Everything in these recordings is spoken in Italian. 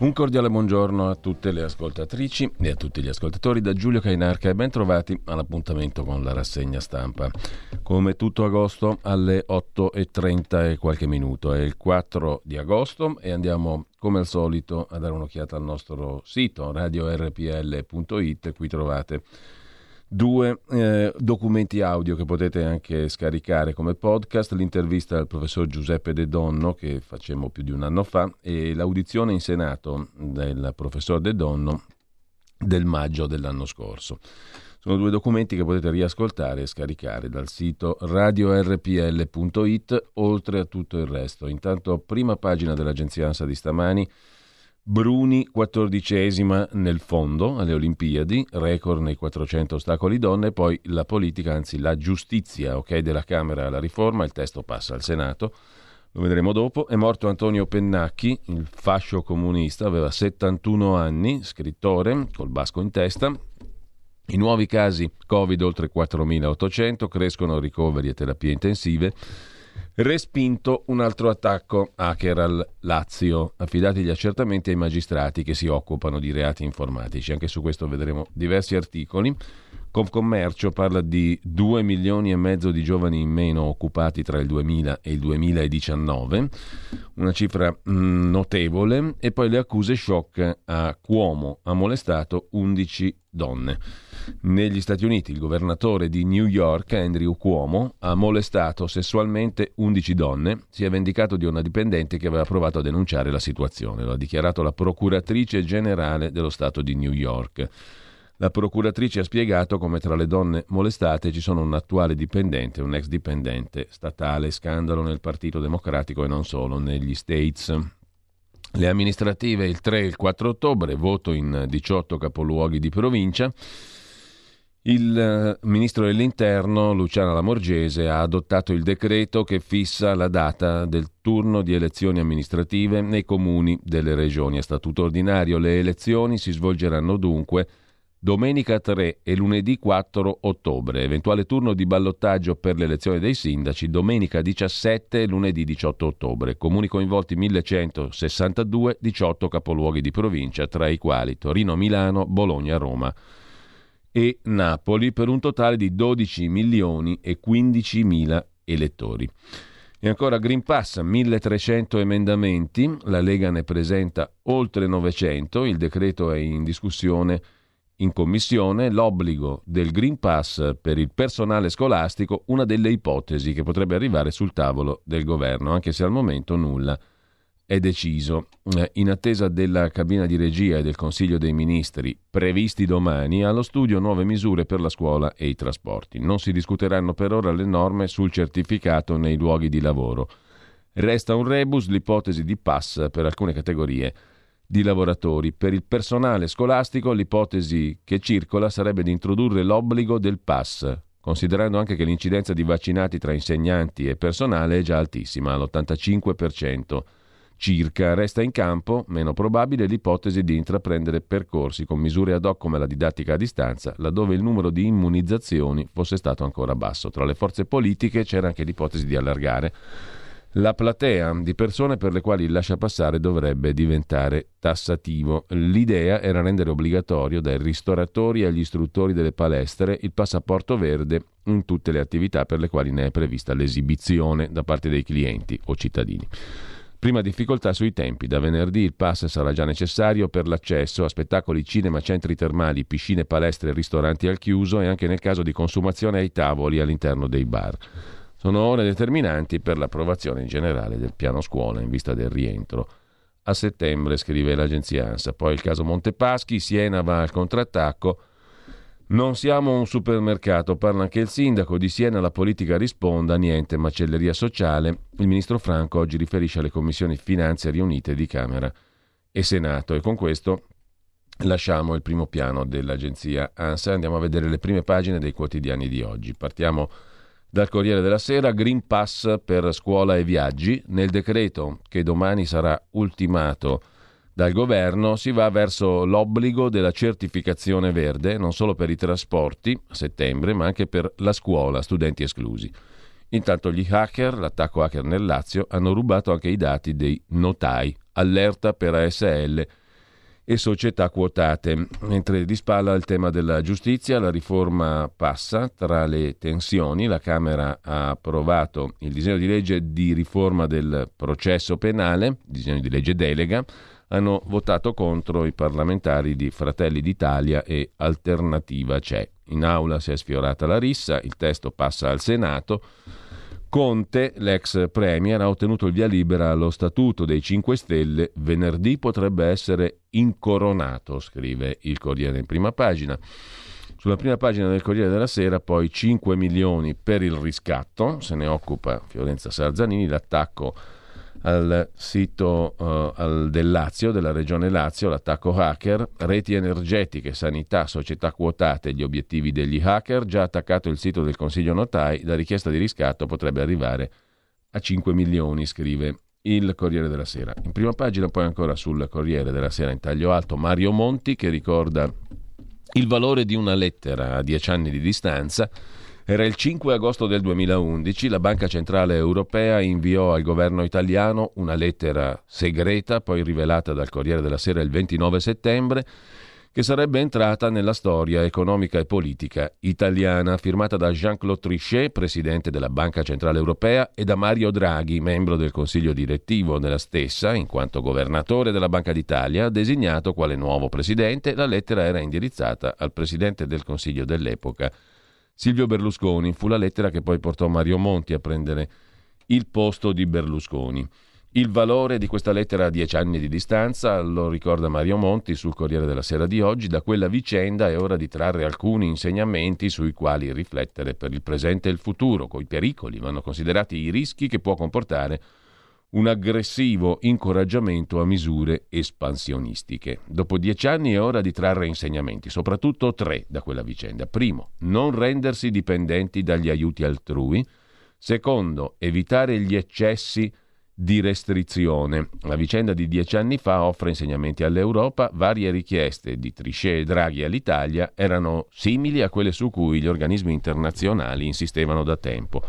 Un cordiale buongiorno a tutte le ascoltatrici e a tutti gli ascoltatori da Giulio Cainarca e ben trovati all'appuntamento con la rassegna stampa. Come tutto agosto alle 8.30 e qualche minuto. È il 4 di agosto e andiamo come al solito a dare un'occhiata al nostro sito radiorpl.it. Qui trovate due eh, documenti audio che potete anche scaricare come podcast, l'intervista al professor Giuseppe De Donno che facemmo più di un anno fa e l'audizione in Senato del professor De Donno del maggio dell'anno scorso. Sono due documenti che potete riascoltare e scaricare dal sito radiorpl.it oltre a tutto il resto. Intanto prima pagina dell'agenzia ANSA di stamani Bruni quattordicesima nel fondo alle Olimpiadi, record nei 400 ostacoli donne, poi la politica, anzi la giustizia, ok, della Camera alla riforma, il testo passa al Senato, lo vedremo dopo. È morto Antonio Pennacchi, il fascio comunista, aveva 71 anni, scrittore, col basco in testa. I nuovi casi Covid oltre 4.800, crescono ricoveri e terapie intensive. Respinto un altro attacco hacker al Lazio, affidati gli accertamenti ai magistrati che si occupano di reati informatici. Anche su questo vedremo diversi articoli. Confcommercio parla di 2 milioni e mezzo di giovani in meno occupati tra il 2000 e il 2019, una cifra mm, notevole, e poi le accuse shock a Cuomo, ha molestato 11 donne. Negli Stati Uniti il governatore di New York, Andrew Cuomo, ha molestato sessualmente 11 donne, si è vendicato di una dipendente che aveva provato a denunciare la situazione, lo ha dichiarato la procuratrice generale dello Stato di New York. La procuratrice ha spiegato come tra le donne molestate ci sono un attuale dipendente un ex dipendente statale, scandalo nel Partito Democratico e non solo negli States. Le amministrative il 3 e il 4 ottobre, voto in 18 capoluoghi di provincia. Il eh, ministro dell'Interno, Luciana Lamorgese, ha adottato il decreto che fissa la data del turno di elezioni amministrative nei comuni delle regioni a statuto ordinario. Le elezioni si svolgeranno dunque domenica 3 e lunedì 4 ottobre. Eventuale turno di ballottaggio per l'elezione dei sindaci domenica 17 e lunedì 18 ottobre. Comuni coinvolti 1162, 18 capoluoghi di provincia, tra i quali Torino, Milano, Bologna, Roma e Napoli, per un totale di 12 milioni e 15 mila elettori. E ancora Green Pass, 1300 emendamenti, la Lega ne presenta oltre 900, il decreto è in discussione in commissione l'obbligo del Green Pass per il personale scolastico, una delle ipotesi che potrebbe arrivare sul tavolo del governo, anche se al momento nulla è deciso. Eh, in attesa della cabina di regia e del Consiglio dei Ministri previsti domani, allo studio nuove misure per la scuola e i trasporti. Non si discuteranno per ora le norme sul certificato nei luoghi di lavoro. Resta un rebus l'ipotesi di pass per alcune categorie di lavoratori. Per il personale scolastico l'ipotesi che circola sarebbe di introdurre l'obbligo del pass, considerando anche che l'incidenza di vaccinati tra insegnanti e personale è già altissima, all'85% circa. Resta in campo, meno probabile, l'ipotesi di intraprendere percorsi con misure ad hoc come la didattica a distanza, laddove il numero di immunizzazioni fosse stato ancora basso. Tra le forze politiche c'era anche l'ipotesi di allargare la platea di persone per le quali il lasciapassare dovrebbe diventare tassativo. L'idea era rendere obbligatorio dai ristoratori agli istruttori delle palestre il passaporto verde in tutte le attività per le quali ne è prevista l'esibizione da parte dei clienti o cittadini. Prima difficoltà sui tempi. Da venerdì il pass sarà già necessario per l'accesso a spettacoli, cinema, centri termali, piscine, palestre, ristoranti al chiuso e anche nel caso di consumazione ai tavoli all'interno dei bar. Sono ore determinanti per l'approvazione in generale del piano scuola in vista del rientro. A settembre, scrive l'agenzia ANSA. Poi il caso Montepaschi, Siena va al contrattacco. Non siamo un supermercato, parla anche il sindaco di Siena, la politica risponda, niente macelleria sociale. Il ministro Franco oggi riferisce alle commissioni finanze riunite di Camera e Senato e con questo lasciamo il primo piano dell'agenzia ANSA e andiamo a vedere le prime pagine dei quotidiani di oggi. Partiamo dal Corriere della Sera, Green Pass per scuola e viaggi. Nel decreto che domani sarà ultimato dal governo si va verso l'obbligo della certificazione verde non solo per i trasporti a settembre, ma anche per la scuola, studenti esclusi. Intanto gli hacker, l'attacco hacker nel Lazio, hanno rubato anche i dati dei notai. Allerta per ASL e società quotate. Mentre di spalla il tema della giustizia, la riforma passa tra le tensioni. La Camera ha approvato il disegno di legge di riforma del processo penale, disegno di legge delega. Hanno votato contro i parlamentari di Fratelli d'Italia e Alternativa C'è. In aula si è sfiorata la rissa, il testo passa al Senato. Conte, l'ex premier, ha ottenuto il via libera allo statuto dei 5 Stelle. Venerdì potrebbe essere incoronato, scrive il Corriere in prima pagina. Sulla prima pagina del Corriere della Sera poi 5 milioni per il riscatto, se ne occupa Fiorenza Sarzanini, l'attacco al sito uh, al del Lazio, della regione Lazio, l'attacco hacker, reti energetiche, sanità, società quotate, gli obiettivi degli hacker, già attaccato il sito del Consiglio Notai, la richiesta di riscatto potrebbe arrivare a 5 milioni, scrive il Corriere della Sera. In prima pagina poi ancora sul Corriere della Sera in taglio alto Mario Monti che ricorda il valore di una lettera a dieci anni di distanza era il 5 agosto del 2011, la Banca Centrale Europea inviò al governo italiano una lettera segreta, poi rivelata dal Corriere della Sera il 29 settembre, che sarebbe entrata nella storia economica e politica italiana, firmata da Jean-Claude Trichet, presidente della Banca Centrale Europea, e da Mario Draghi, membro del consiglio direttivo della stessa, in quanto governatore della Banca d'Italia, designato quale nuovo presidente. La lettera era indirizzata al presidente del consiglio dell'epoca, Silvio Berlusconi. Fu la lettera che poi portò Mario Monti a prendere il posto di Berlusconi. Il valore di questa lettera a dieci anni di distanza, lo ricorda Mario Monti sul Corriere della Sera di oggi, da quella vicenda è ora di trarre alcuni insegnamenti sui quali riflettere per il presente e il futuro, coi pericoli, vanno considerati i rischi che può comportare un aggressivo incoraggiamento a misure espansionistiche. Dopo dieci anni è ora di trarre insegnamenti, soprattutto tre da quella vicenda. Primo, non rendersi dipendenti dagli aiuti altrui. Secondo, evitare gli eccessi di restrizione. La vicenda di dieci anni fa offre insegnamenti all'Europa. Varie richieste di Trichet e Draghi all'Italia erano simili a quelle su cui gli organismi internazionali insistevano da tempo.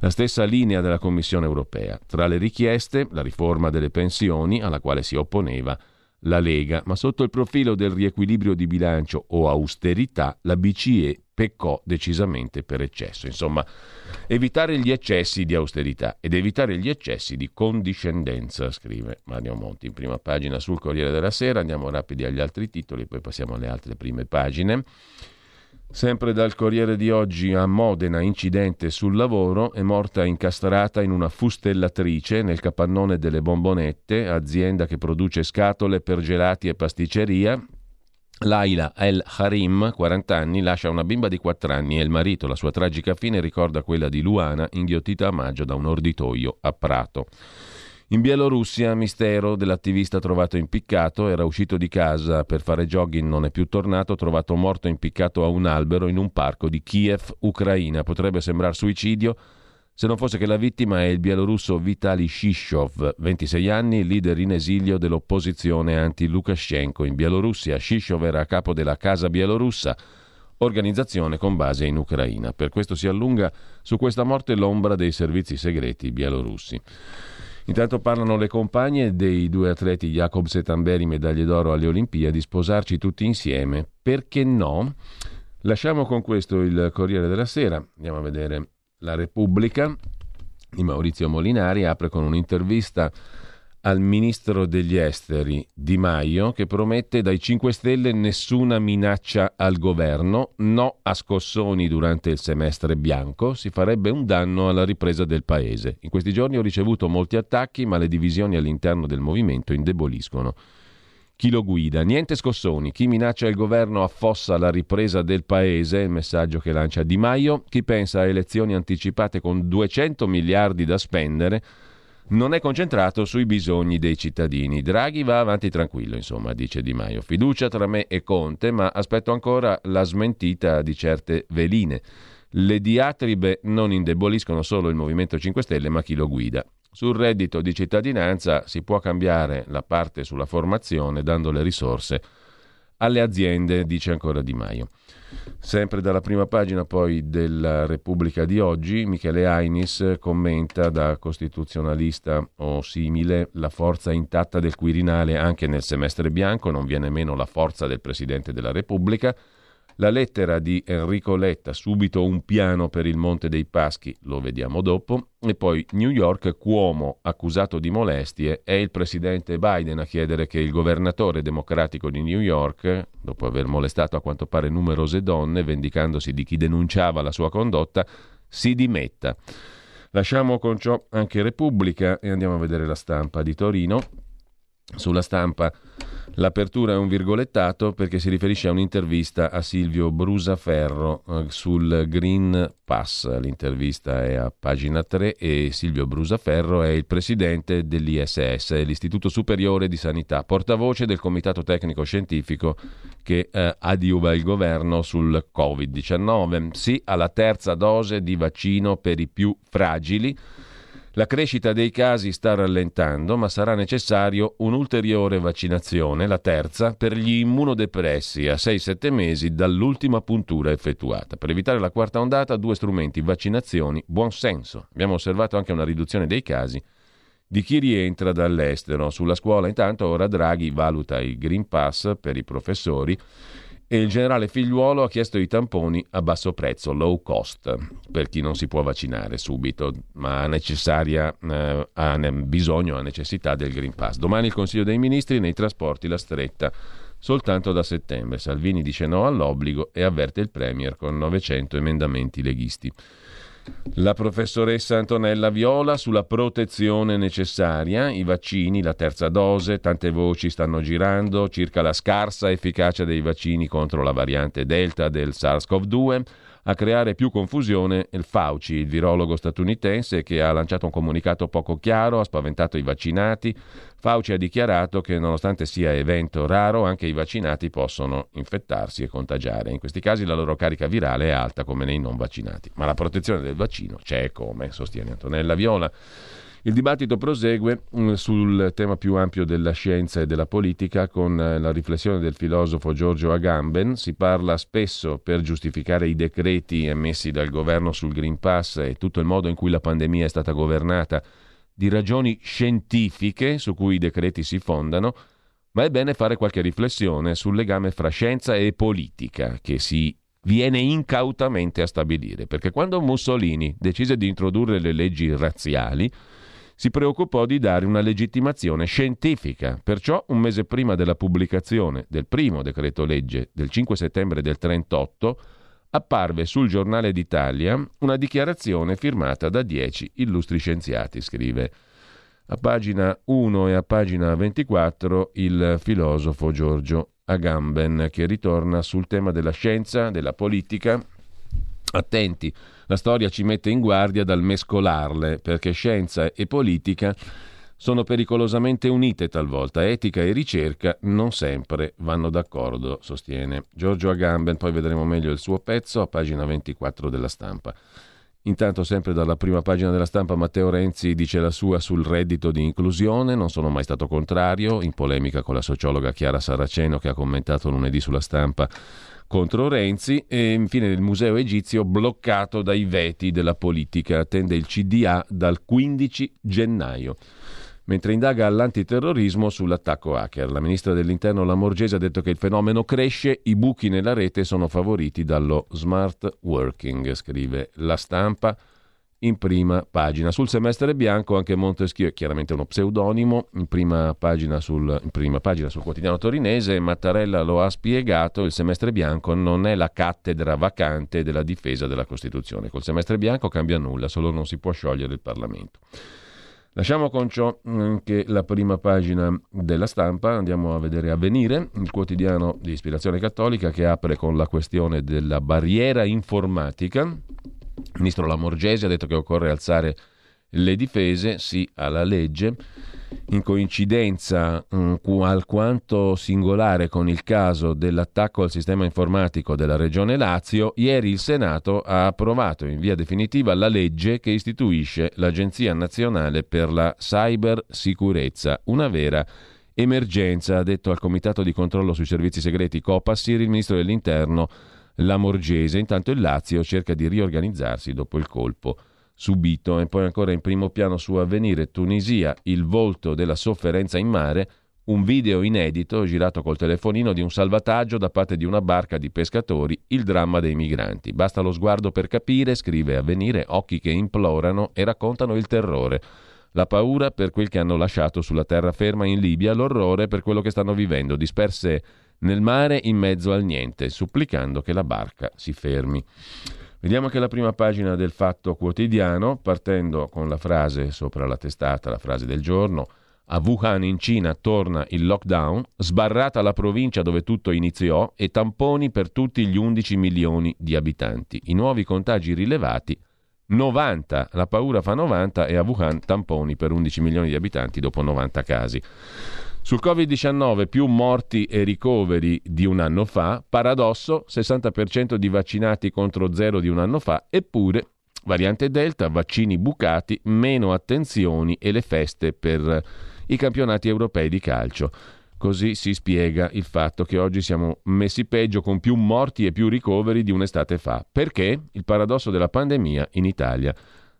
La stessa linea della Commissione europea. Tra le richieste, la riforma delle pensioni, alla quale si opponeva la Lega, ma sotto il profilo del riequilibrio di bilancio o austerità, la BCE peccò decisamente per eccesso. Insomma, evitare gli eccessi di austerità ed evitare gli eccessi di condiscendenza, scrive Mario Monti in prima pagina sul Corriere della Sera. Andiamo rapidi agli altri titoli, poi passiamo alle altre prime pagine. Sempre dal Corriere di oggi a Modena, incidente sul lavoro, è morta incastrata in una fustellatrice nel capannone delle bombonette, azienda che produce scatole per gelati e pasticceria. Laila El Harim, 40 anni, lascia una bimba di 4 anni e il marito. La sua tragica fine ricorda quella di Luana, inghiottita a maggio da un orditoio a Prato. In Bielorussia, mistero dell'attivista trovato impiccato, era uscito di casa per fare jogging, non è più tornato, trovato morto impiccato a un albero in un parco di Kiev, Ucraina. Potrebbe sembrare suicidio se non fosse che la vittima è il bielorusso Vitaly Shishov, 26 anni, leader in esilio dell'opposizione anti-Lukashenko in Bielorussia. Shishov era a capo della Casa Bielorussa, organizzazione con base in Ucraina. Per questo si allunga su questa morte l'ombra dei servizi segreti bielorussi. Intanto parlano le compagne dei due atleti Jacobs e Tamberi, medaglie d'oro alle Olimpiadi, sposarci tutti insieme. Perché no? Lasciamo con questo il Corriere della Sera, andiamo a vedere la Repubblica di Maurizio Molinari, apre con un'intervista al ministro degli esteri Di Maio che promette dai 5 Stelle nessuna minaccia al governo, no a scossoni durante il semestre bianco, si farebbe un danno alla ripresa del paese. In questi giorni ho ricevuto molti attacchi, ma le divisioni all'interno del movimento indeboliscono. Chi lo guida. Niente scossoni, chi minaccia il governo affossa la ripresa del paese, il messaggio che lancia Di Maio, chi pensa a elezioni anticipate con 200 miliardi da spendere non è concentrato sui bisogni dei cittadini. Draghi va avanti tranquillo, insomma, dice Di Maio. Fiducia tra me e Conte, ma aspetto ancora la smentita di certe veline. Le diatribe non indeboliscono solo il Movimento 5 Stelle, ma chi lo guida. Sul reddito di cittadinanza si può cambiare la parte sulla formazione dando le risorse alle aziende, dice ancora Di Maio. Sempre dalla prima pagina poi della Repubblica di oggi, Michele Ainis commenta da costituzionalista o simile la forza intatta del Quirinale anche nel semestre bianco, non viene meno la forza del Presidente della Repubblica. La lettera di Enrico Letta, subito un piano per il Monte dei Paschi, lo vediamo dopo, e poi New York, Cuomo accusato di molestie, è il presidente Biden a chiedere che il governatore democratico di New York, dopo aver molestato a quanto pare numerose donne, vendicandosi di chi denunciava la sua condotta, si dimetta. Lasciamo con ciò anche Repubblica e andiamo a vedere la stampa di Torino. Sulla stampa L'apertura è un virgolettato perché si riferisce a un'intervista a Silvio Brusaferro eh, sul Green Pass. L'intervista è a pagina 3 e Silvio Brusaferro è il presidente dell'ISS, l'Istituto Superiore di Sanità, portavoce del Comitato Tecnico Scientifico che eh, adiuva il governo sul Covid-19. Sì alla terza dose di vaccino per i più fragili la crescita dei casi sta rallentando, ma sarà necessario un'ulteriore vaccinazione, la terza, per gli immunodepressi a 6-7 mesi dall'ultima puntura effettuata. Per evitare la quarta ondata, due strumenti, vaccinazioni, buon senso. Abbiamo osservato anche una riduzione dei casi di chi rientra dall'estero. Sulla scuola intanto ora Draghi valuta il Green Pass per i professori e il generale Figliuolo ha chiesto i tamponi a basso prezzo, low cost, per chi non si può vaccinare subito, ma ha, eh, ha bisogno, ha necessità del Green Pass. Domani il Consiglio dei Ministri nei trasporti la stretta soltanto da settembre. Salvini dice no all'obbligo e avverte il Premier con 900 emendamenti leghisti. La professoressa Antonella Viola sulla protezione necessaria, i vaccini, la terza dose, tante voci stanno girando circa la scarsa efficacia dei vaccini contro la variante Delta del SARS-CoV-2 a creare più confusione il Fauci, il virologo statunitense che ha lanciato un comunicato poco chiaro, ha spaventato i vaccinati. Fauci ha dichiarato che nonostante sia evento raro, anche i vaccinati possono infettarsi e contagiare. In questi casi la loro carica virale è alta come nei non vaccinati, ma la protezione del vaccino c'è come, sostiene Antonella Viola. Il dibattito prosegue mm, sul tema più ampio della scienza e della politica con eh, la riflessione del filosofo Giorgio Agamben. Si parla spesso per giustificare i decreti emessi dal governo sul Green Pass e tutto il modo in cui la pandemia è stata governata di ragioni scientifiche su cui i decreti si fondano, ma è bene fare qualche riflessione sul legame fra scienza e politica che si viene incautamente a stabilire, perché quando Mussolini decise di introdurre le leggi razziali, si preoccupò di dare una legittimazione scientifica. Perciò, un mese prima della pubblicazione del primo decreto legge del 5 settembre del 1938, apparve sul giornale d'Italia una dichiarazione firmata da dieci illustri scienziati, scrive. A pagina 1 e a pagina 24 il filosofo Giorgio Agamben che ritorna sul tema della scienza, della politica. Attenti, la storia ci mette in guardia dal mescolarle, perché scienza e politica sono pericolosamente unite talvolta. Etica e ricerca non sempre vanno d'accordo, sostiene Giorgio Agamben. Poi vedremo meglio il suo pezzo a pagina 24 della stampa. Intanto, sempre dalla prima pagina della stampa, Matteo Renzi dice la sua sul reddito di inclusione. Non sono mai stato contrario, in polemica con la sociologa Chiara Saraceno che ha commentato lunedì sulla stampa contro Renzi e infine il museo egizio bloccato dai veti della politica, attende il CDA dal 15 gennaio. Mentre indaga all'antiterrorismo sull'attacco hacker, la ministra dell'Interno Lamorgese ha detto che il fenomeno cresce, i buchi nella rete sono favoriti dallo smart working, scrive la stampa in prima pagina. Sul semestre bianco anche Montesquieu, chiaramente uno pseudonimo, in prima pagina sul, prima pagina sul quotidiano torinese, Mattarella lo ha spiegato, il semestre bianco non è la cattedra vacante della difesa della Costituzione. Col semestre bianco cambia nulla, solo non si può sciogliere il Parlamento. Lasciamo con ciò anche la prima pagina della stampa, andiamo a vedere Avvenire, il quotidiano di ispirazione cattolica che apre con la questione della barriera informatica, il ministro Lamorgese ha detto che occorre alzare le difese, sì alla legge, in coincidenza um, alquanto singolare con il caso dell'attacco al sistema informatico della Regione Lazio, ieri il Senato ha approvato in via definitiva la legge che istituisce l'Agenzia Nazionale per la Cybersicurezza, una vera emergenza, ha detto al Comitato di controllo sui servizi segreti Copassir il ministro dell'Interno Lamorgese. Intanto il Lazio cerca di riorganizzarsi dopo il colpo subito. E poi ancora in primo piano su Avvenire Tunisia, il volto della sofferenza in mare, un video inedito girato col telefonino di un salvataggio da parte di una barca di pescatori, il dramma dei migranti. Basta lo sguardo per capire, scrive Avvenire, occhi che implorano e raccontano il terrore. La paura per quel che hanno lasciato sulla terraferma in Libia, l'orrore per quello che stanno vivendo, disperse nel mare in mezzo al niente, supplicando che la barca si fermi. Vediamo che la prima pagina del Fatto Quotidiano, partendo con la frase sopra la testata, la frase del giorno, a Wuhan in Cina torna il lockdown, sbarrata la provincia dove tutto iniziò e tamponi per tutti gli 11 milioni di abitanti. I nuovi contagi rilevati 90, la paura fa 90 e a Wuhan tamponi per 11 milioni di abitanti dopo 90 casi. Sul Covid-19 più morti e ricoveri di un anno fa, paradosso, 60% di vaccinati contro zero di un anno fa, eppure variante Delta, vaccini bucati, meno attenzioni e le feste per i campionati europei di calcio. Così si spiega il fatto che oggi siamo messi peggio con più morti e più ricoveri di un'estate fa. Perché? Il paradosso della pandemia in Italia.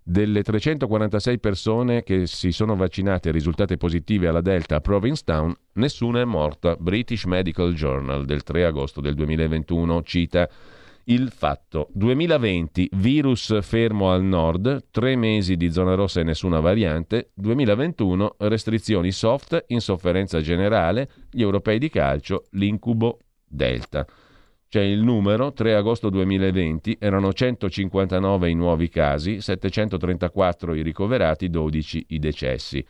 Delle 346 persone che si sono vaccinate e risultate positive alla Delta a Provincetown, nessuna è morta. British Medical Journal del 3 agosto del 2021 cita il fatto 2020 virus fermo al nord, tre mesi di zona rossa e nessuna variante, 2021 restrizioni soft, insofferenza generale, gli europei di calcio, l'incubo Delta. C'è il numero, 3 agosto 2020, erano 159 i nuovi casi, 734 i ricoverati, 12 i decessi.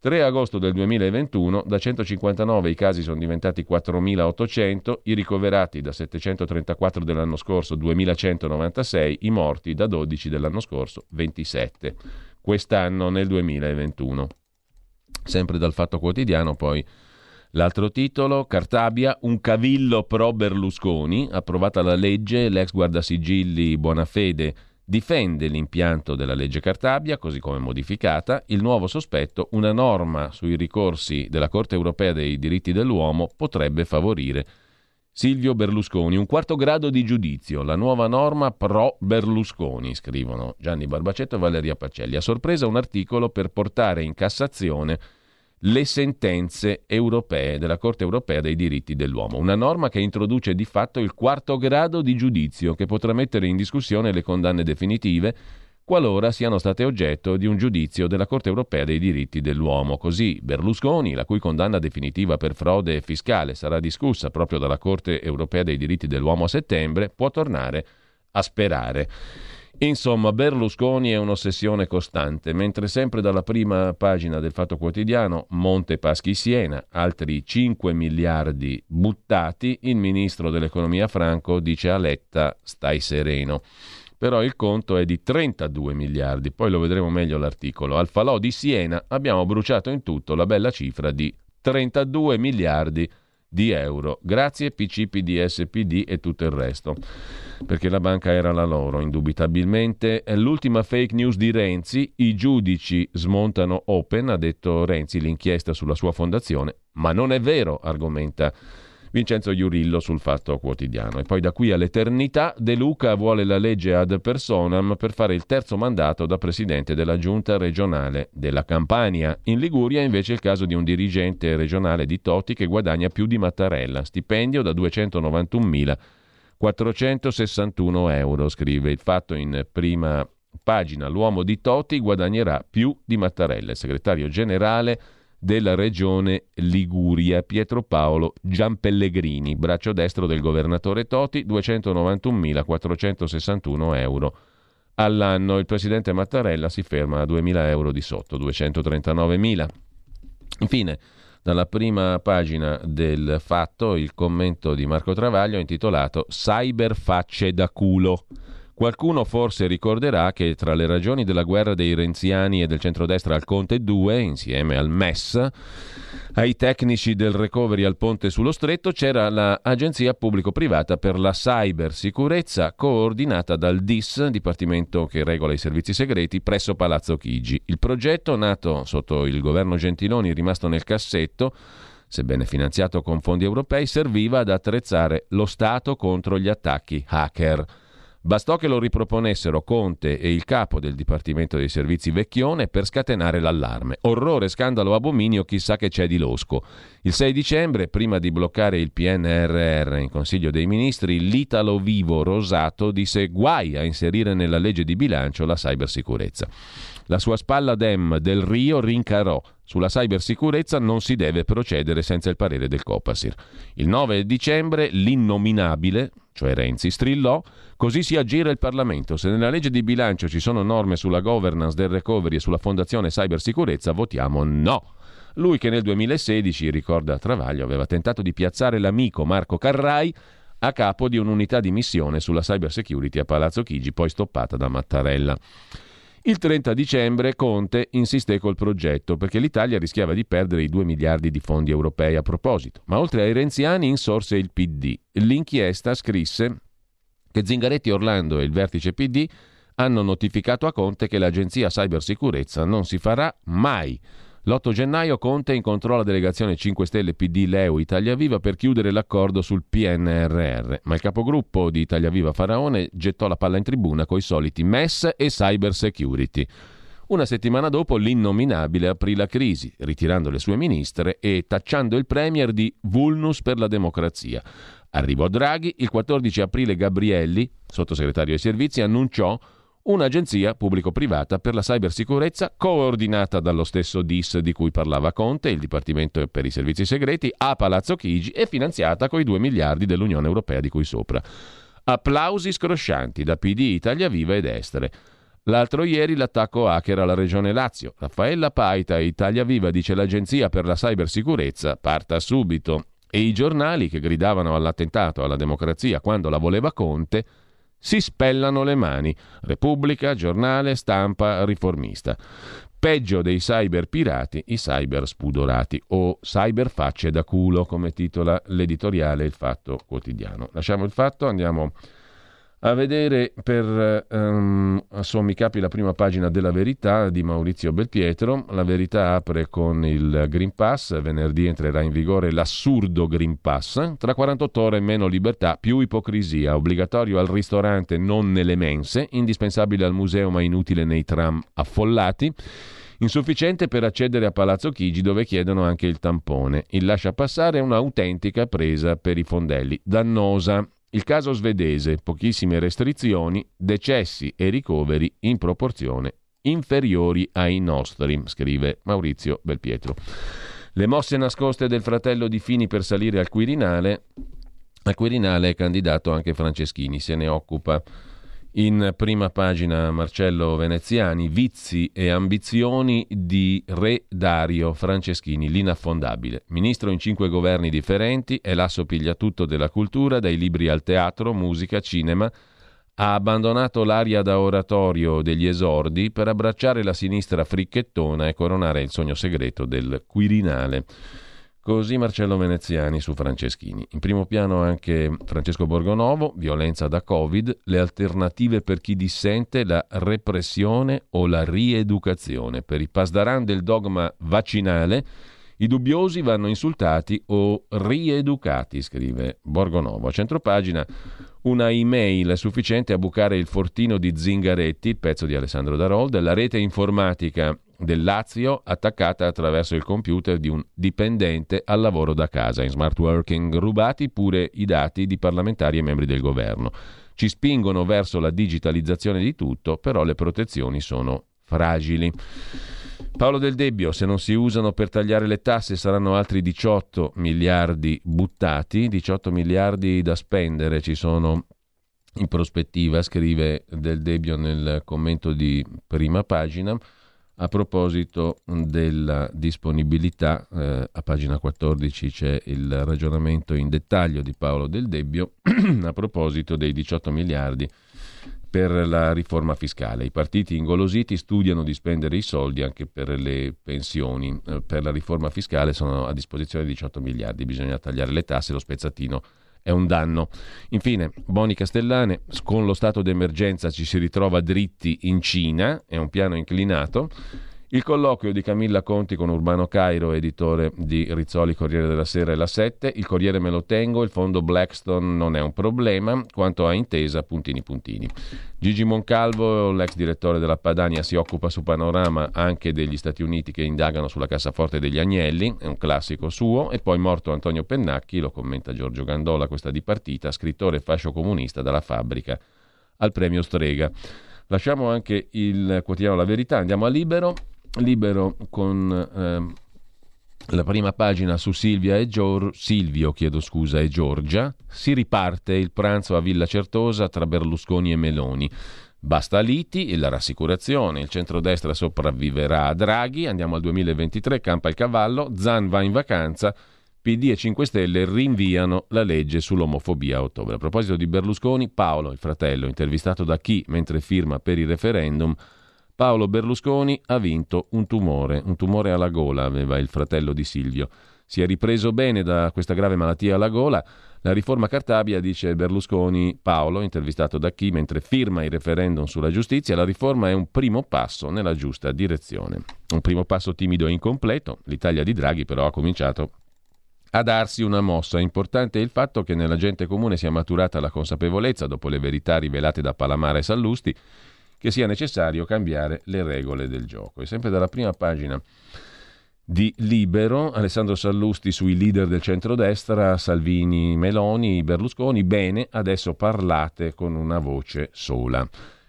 3 agosto del 2021, da 159 i casi sono diventati 4.800, i ricoverati da 734 dell'anno scorso 2.196, i morti da 12 dell'anno scorso 27. Quest'anno nel 2021. Sempre dal Fatto Quotidiano poi L'altro titolo, Cartabia, un cavillo pro Berlusconi, approvata la legge, l'ex guardasigilli Buonafede difende l'impianto della legge Cartabia, così come modificata, il nuovo sospetto, una norma sui ricorsi della Corte europea dei diritti dell'uomo potrebbe favorire Silvio Berlusconi, un quarto grado di giudizio, la nuova norma pro Berlusconi, scrivono Gianni Barbacetto e Valeria Pacelli. A sorpresa un articolo per portare in Cassazione le sentenze europee della Corte europea dei diritti dell'uomo, una norma che introduce di fatto il quarto grado di giudizio che potrà mettere in discussione le condanne definitive qualora siano state oggetto di un giudizio della Corte europea dei diritti dell'uomo. Così Berlusconi, la cui condanna definitiva per frode fiscale sarà discussa proprio dalla Corte europea dei diritti dell'uomo a settembre, può tornare a sperare. Insomma, Berlusconi è un'ossessione costante, mentre sempre dalla prima pagina del Fatto Quotidiano, Monte Paschi Siena, altri 5 miliardi buttati, il ministro dell'economia Franco dice a Letta stai sereno. Però il conto è di 32 miliardi, poi lo vedremo meglio l'articolo. Al falò di Siena abbiamo bruciato in tutto la bella cifra di 32 miliardi di euro, grazie PCPD, SPD e tutto il resto. Perché la banca era la loro, indubitabilmente. L'ultima fake news di Renzi, i giudici smontano Open, ha detto Renzi, l'inchiesta sulla sua fondazione, ma non è vero, argomenta Vincenzo Iurillo sul Fatto Quotidiano. E poi da qui all'eternità De Luca vuole la legge ad personam per fare il terzo mandato da presidente della giunta regionale della Campania. In Liguria invece è il caso di un dirigente regionale di Toti che guadagna più di Mattarella, stipendio da 291 mila 461 euro, scrive il fatto in prima pagina. L'uomo di Toti guadagnerà più di Mattarella, il segretario generale della regione Liguria, Pietro Paolo Giampellegrini, braccio destro del governatore Toti, 291.461 euro all'anno. Il presidente Mattarella si ferma a 2.000 euro di sotto, 239.000. Infine, dalla prima pagina del fatto il commento di Marco Travaglio intitolato Cyberfacce da culo. Qualcuno forse ricorderà che tra le ragioni della guerra dei renziani e del centrodestra al Conte 2, insieme al MES, ai tecnici del recovery al ponte sullo stretto c'era l'Agenzia Pubblico-Privata per la Cybersicurezza coordinata dal DIS, dipartimento che regola i servizi segreti, presso Palazzo Chigi. Il progetto, nato sotto il governo Gentiloni, rimasto nel cassetto, sebbene finanziato con fondi europei, serviva ad attrezzare lo Stato contro gli attacchi hacker. Bastò che lo riproponessero Conte e il capo del Dipartimento dei Servizi Vecchione per scatenare l'allarme. Orrore, scandalo, abominio, chissà che c'è di losco. Il 6 dicembre, prima di bloccare il PNRR in Consiglio dei Ministri, l'Italo Vivo Rosato disse guai a inserire nella legge di bilancio la cybersicurezza. La sua spalla Dem del Rio rincarò. Sulla cybersicurezza non si deve procedere senza il parere del Copasir. Il 9 dicembre l'innominabile, cioè Renzi, strillò Così si aggira il Parlamento. Se nella legge di bilancio ci sono norme sulla governance del recovery e sulla fondazione cybersicurezza, votiamo no. Lui che nel 2016, ricorda Travaglio, aveva tentato di piazzare l'amico Marco Carrai a capo di un'unità di missione sulla cybersecurity a Palazzo Chigi, poi stoppata da Mattarella. Il 30 dicembre Conte insisté col progetto perché l'Italia rischiava di perdere i 2 miliardi di fondi europei a proposito. Ma oltre ai renziani insorse il PD. L'inchiesta scrisse che Zingaretti Orlando e il vertice PD hanno notificato a Conte che l'agenzia cybersicurezza non si farà mai. L'8 gennaio Conte incontrò la delegazione 5 Stelle PD Leo Italia Viva per chiudere l'accordo sul PNRR, ma il capogruppo di Italia Viva Faraone gettò la palla in tribuna coi soliti MES e cyber security. Una settimana dopo l'innominabile aprì la crisi, ritirando le sue ministre e tacciando il Premier di vulnus per la democrazia. Arrivò Draghi, il 14 aprile Gabrielli, sottosegretario ai servizi, annunciò un'agenzia pubblico-privata per la cybersicurezza coordinata dallo stesso DIS di cui parlava Conte, il Dipartimento per i Servizi Segreti, a Palazzo Chigi e finanziata coi 2 miliardi dell'Unione Europea di cui sopra. Applausi scroscianti da PD, Italia Viva ed Estere. L'altro ieri l'attacco hacker alla Regione Lazio. Raffaella Paita, Italia Viva, dice l'Agenzia per la cybersicurezza, parta subito e i giornali che gridavano all'attentato alla democrazia quando la voleva Conte si spellano le mani. Repubblica, giornale, stampa, riformista. Peggio dei cyber pirati, i cyber spudorati o cyber facce da culo, come titola l'editoriale Il Fatto Quotidiano. Lasciamo il fatto, andiamo a vedere per um, sommi capi la prima pagina della Verità di Maurizio Belpietro. La Verità apre con il Green Pass, venerdì entrerà in vigore l'assurdo Green Pass, tra 48 ore meno libertà, più ipocrisia, obbligatorio al ristorante non nelle mense, indispensabile al museo ma inutile nei tram affollati. Insufficiente per accedere a Palazzo Chigi dove chiedono anche il tampone. Il lascia passare è un'autentica presa per i fondelli, dannosa il caso svedese, pochissime restrizioni, decessi e ricoveri in proporzione inferiori ai nostri, scrive Maurizio Belpietro. Le mosse nascoste del fratello di Fini per salire al Quirinale. Al Quirinale è candidato anche Franceschini, se ne occupa. In prima pagina Marcello Veneziani, vizi e ambizioni di Re Dario Franceschini, l'inaffondabile. Ministro in cinque governi differenti, è l'asso pigliatutto della cultura, dai libri al teatro, musica, cinema. Ha abbandonato l'aria da oratorio degli esordi per abbracciare la sinistra fricchettona e coronare il sogno segreto del Quirinale. Così Marcello Veneziani su Franceschini. In primo piano anche Francesco Borgonovo, violenza da Covid, le alternative per chi dissente, la repressione o la rieducazione. Per i pasdaran del dogma vaccinale, i dubbiosi vanno insultati o rieducati, scrive Borgonovo. A centropagina una email sufficiente a bucare il fortino di Zingaretti, il pezzo di Alessandro Darol, della rete informatica del Lazio attaccata attraverso il computer di un dipendente al lavoro da casa in smart working, rubati pure i dati di parlamentari e membri del governo. Ci spingono verso la digitalizzazione di tutto, però le protezioni sono fragili. Paolo Del Debbio, se non si usano per tagliare le tasse saranno altri 18 miliardi buttati, 18 miliardi da spendere ci sono in prospettiva, scrive Del Debbio nel commento di prima pagina. A proposito della disponibilità, eh, a pagina 14 c'è il ragionamento in dettaglio di Paolo Del Debbio a proposito dei 18 miliardi per la riforma fiscale. I partiti ingolositi studiano di spendere i soldi anche per le pensioni. Eh, per la riforma fiscale sono a disposizione 18 miliardi, bisogna tagliare le tasse, lo spezzatino è un danno. Infine, Boni Castellane, con lo stato d'emergenza ci si ritrova dritti in Cina, è un piano inclinato. Il colloquio di Camilla Conti con Urbano Cairo, editore di Rizzoli Corriere della Sera e la 7. Il Corriere me lo tengo, il fondo Blackstone non è un problema. Quanto a intesa, puntini puntini. Gigi Moncalvo, l'ex direttore della Padania, si occupa su Panorama anche degli Stati Uniti che indagano sulla cassaforte degli Agnelli, è un classico suo. E poi morto Antonio Pennacchi, lo commenta Giorgio Gandola, questa di partita, scrittore fascio comunista dalla fabbrica al premio Strega. Lasciamo anche il quotidiano La Verità, andiamo a Libero libero con eh, la prima pagina su Silvia e Gior- Silvio chiedo scusa, e Giorgia. Si riparte il pranzo a Villa Certosa tra Berlusconi e Meloni. Basta liti e la rassicurazione. Il centrodestra sopravviverà a Draghi. Andiamo al 2023, campa il cavallo. Zan va in vacanza. PD e 5 Stelle rinviano la legge sull'omofobia a ottobre. A proposito di Berlusconi, Paolo, il fratello, intervistato da chi mentre firma per il referendum, Paolo Berlusconi ha vinto un tumore, un tumore alla gola, aveva il fratello di Silvio. Si è ripreso bene da questa grave malattia alla gola. La riforma Cartabia, dice Berlusconi Paolo, intervistato da chi mentre firma il referendum sulla giustizia, la riforma è un primo passo nella giusta direzione. Un primo passo timido e incompleto. L'Italia di Draghi però ha cominciato a darsi una mossa. Importante è il fatto che nella gente comune sia maturata la consapevolezza, dopo le verità rivelate da Palamara e Sallusti, che sia necessario cambiare le regole del gioco. E sempre dalla prima pagina di Libero, Alessandro Sallusti sui leader del centrodestra, Salvini, Meloni, Berlusconi, bene, adesso parlate con una voce sola.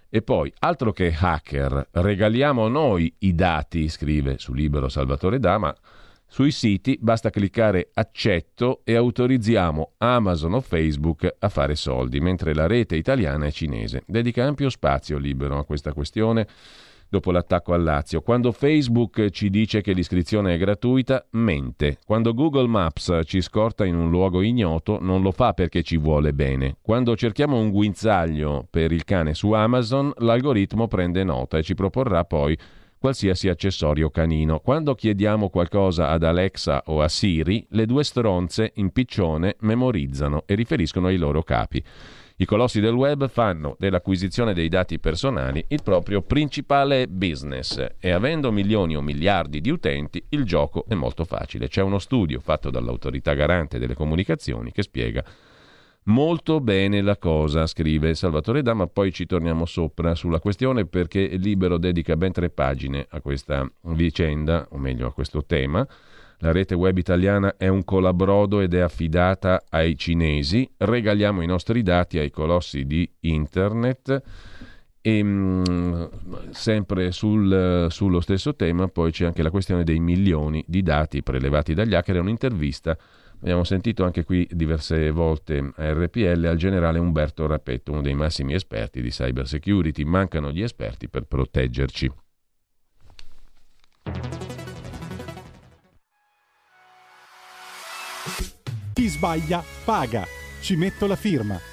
E poi, altro che hacker, regaliamo noi i dati, scrive su Libero Salvatore Dama, sui siti basta cliccare accetto e autorizziamo Amazon o Facebook a fare soldi, mentre la rete italiana è cinese. Dedica ampio spazio libero a questa questione dopo l'attacco al Lazio. Quando Facebook ci dice che l'iscrizione è gratuita, mente. Quando Google Maps ci scorta in un luogo ignoto, non lo fa perché ci vuole bene. Quando cerchiamo un guinzaglio per il cane su Amazon, l'algoritmo prende nota e ci proporrà poi qualsiasi accessorio canino. Quando chiediamo qualcosa ad Alexa o a Siri, le due stronze in piccione memorizzano e riferiscono ai loro capi. I colossi del web fanno dell'acquisizione dei dati personali il proprio principale business e avendo milioni o miliardi di utenti il gioco è molto facile. C'è uno studio fatto dall'autorità garante delle comunicazioni che spiega Molto bene la cosa, scrive Salvatore Dama, poi ci torniamo sopra sulla questione perché Libero dedica ben tre pagine a questa vicenda, o meglio a questo tema. La rete web italiana è un colabrodo ed è affidata ai cinesi. Regaliamo i nostri dati ai colossi di internet. E mh, mm, sempre sul, sullo stesso tema, poi c'è anche la questione dei milioni di dati prelevati dagli hacker. È un'intervista Abbiamo sentito anche qui diverse volte a RPL al generale Umberto Rapetto, uno dei massimi esperti di cyber security. Mancano gli esperti per proteggerci. Chi sbaglia paga. Ci metto la firma.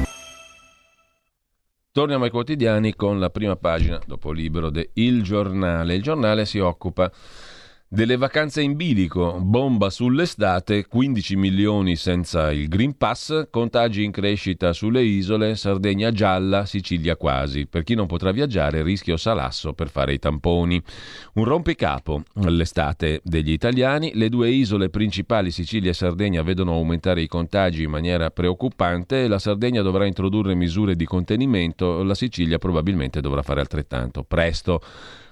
Torniamo ai quotidiani con la prima pagina, dopo libro de Il Giornale. Il giornale si occupa Delle vacanze in bilico, bomba sull'estate, 15 milioni senza il Green Pass, contagi in crescita sulle isole, Sardegna gialla, Sicilia quasi. Per chi non potrà viaggiare, rischio salasso per fare i tamponi. Un rompicapo l'estate degli italiani, le due isole principali, Sicilia e Sardegna, vedono aumentare i contagi in maniera preoccupante, la Sardegna dovrà introdurre misure di contenimento, la Sicilia probabilmente dovrà fare altrettanto. Presto.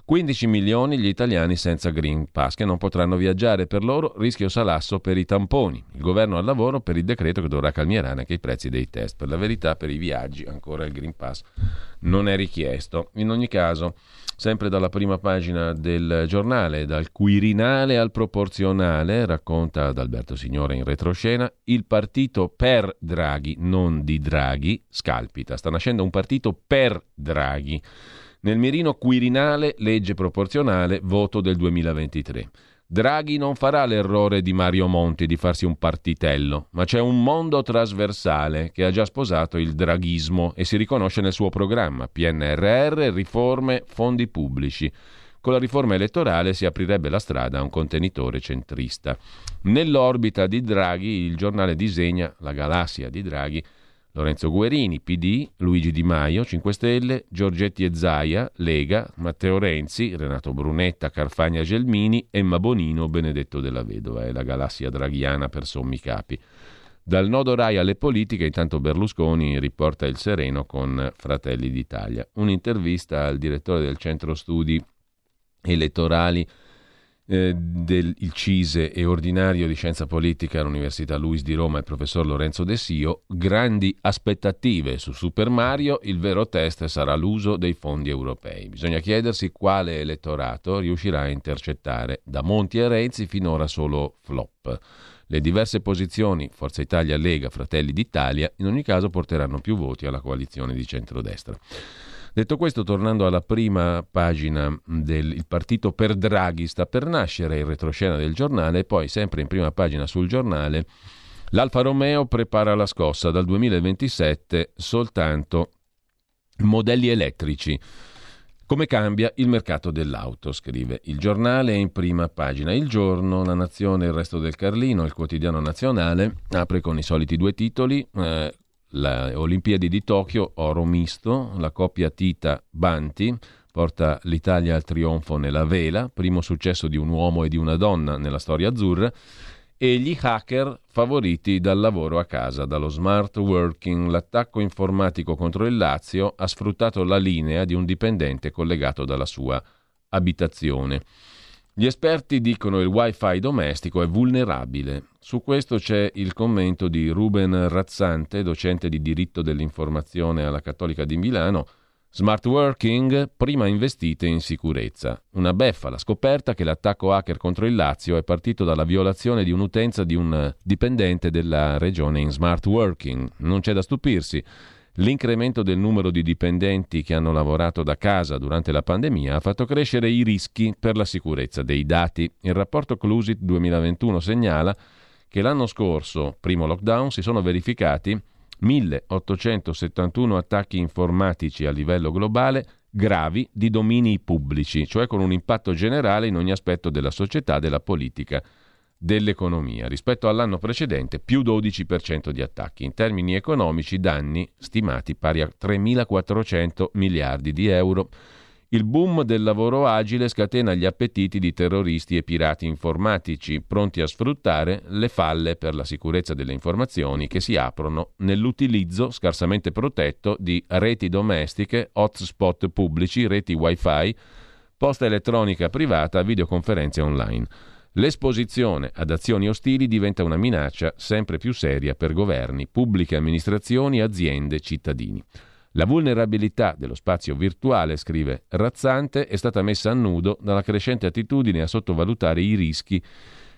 15 milioni gli italiani senza Green Pass che non potranno viaggiare per loro, rischio salasso per i tamponi. Il governo al lavoro per il decreto che dovrà calmierare anche i prezzi dei test. Per la verità per i viaggi ancora il Green Pass non è richiesto. In ogni caso, sempre dalla prima pagina del giornale, dal Quirinale al proporzionale, racconta ad Alberto Signore in retroscena, il partito per Draghi, non di Draghi, scalpita. Sta nascendo un partito per Draghi. Nel mirino Quirinale, legge proporzionale, voto del 2023. Draghi non farà l'errore di Mario Monti di farsi un partitello, ma c'è un mondo trasversale che ha già sposato il draghismo e si riconosce nel suo programma PNRR, riforme, fondi pubblici. Con la riforma elettorale si aprirebbe la strada a un contenitore centrista. Nell'orbita di Draghi il giornale disegna la galassia di Draghi Lorenzo Guerini, PD, Luigi Di Maio, 5 Stelle, Giorgetti e Zaia, Lega, Matteo Renzi, Renato Brunetta, Carfagna Gelmini, Emma Bonino, Benedetto della Vedova. È la galassia draghiana per sommi capi. Dal nodo Rai alle politiche, intanto Berlusconi riporta il sereno con Fratelli d'Italia. Un'intervista al direttore del centro studi elettorali eh, del CISE e ordinario di scienza politica all'Università Luis di Roma, il professor Lorenzo De Sio, grandi aspettative su Super Mario, il vero test sarà l'uso dei fondi europei. Bisogna chiedersi quale elettorato riuscirà a intercettare. Da Monti e Renzi finora solo flop. Le diverse posizioni, Forza Italia, Lega, Fratelli d'Italia, in ogni caso porteranno più voti alla coalizione di centrodestra. Detto questo, tornando alla prima pagina del partito per Draghi sta per nascere, il retroscena del giornale, poi sempre in prima pagina sul giornale, l'Alfa Romeo prepara la scossa dal 2027 soltanto modelli elettrici. Come cambia il mercato dell'auto, scrive il giornale in prima pagina. Il giorno, la nazione, il resto del Carlino, il quotidiano nazionale, apre con i soliti due titoli. Eh, le Olimpiadi di Tokyo, oro misto, la coppia Tita-Banti porta l'Italia al trionfo nella vela, primo successo di un uomo e di una donna nella storia azzurra, e gli hacker favoriti dal lavoro a casa, dallo smart working. L'attacco informatico contro il Lazio ha sfruttato la linea di un dipendente collegato dalla sua abitazione. Gli esperti dicono che il wifi domestico è vulnerabile. Su questo c'è il commento di Ruben Razzante, docente di diritto dell'informazione alla Cattolica di Milano. Smart working, prima investite in sicurezza. Una beffa la scoperta che l'attacco hacker contro il Lazio è partito dalla violazione di un'utenza di un dipendente della regione in smart working. Non c'è da stupirsi. L'incremento del numero di dipendenti che hanno lavorato da casa durante la pandemia ha fatto crescere i rischi per la sicurezza dei dati. Il rapporto Clusit 2021 segnala che l'anno scorso, primo lockdown, si sono verificati 1871 attacchi informatici a livello globale gravi di domini pubblici, cioè con un impatto generale in ogni aspetto della società, della politica dell'economia. Rispetto all'anno precedente più 12% di attacchi. In termini economici danni stimati pari a 3.400 miliardi di euro. Il boom del lavoro agile scatena gli appetiti di terroristi e pirati informatici, pronti a sfruttare le falle per la sicurezza delle informazioni che si aprono nell'utilizzo scarsamente protetto di reti domestiche, hotspot pubblici, reti wifi, posta elettronica privata, videoconferenze online. L'esposizione ad azioni ostili diventa una minaccia sempre più seria per governi, pubbliche amministrazioni, aziende, cittadini. La vulnerabilità dello spazio virtuale, scrive Razzante, è stata messa a nudo dalla crescente attitudine a sottovalutare i rischi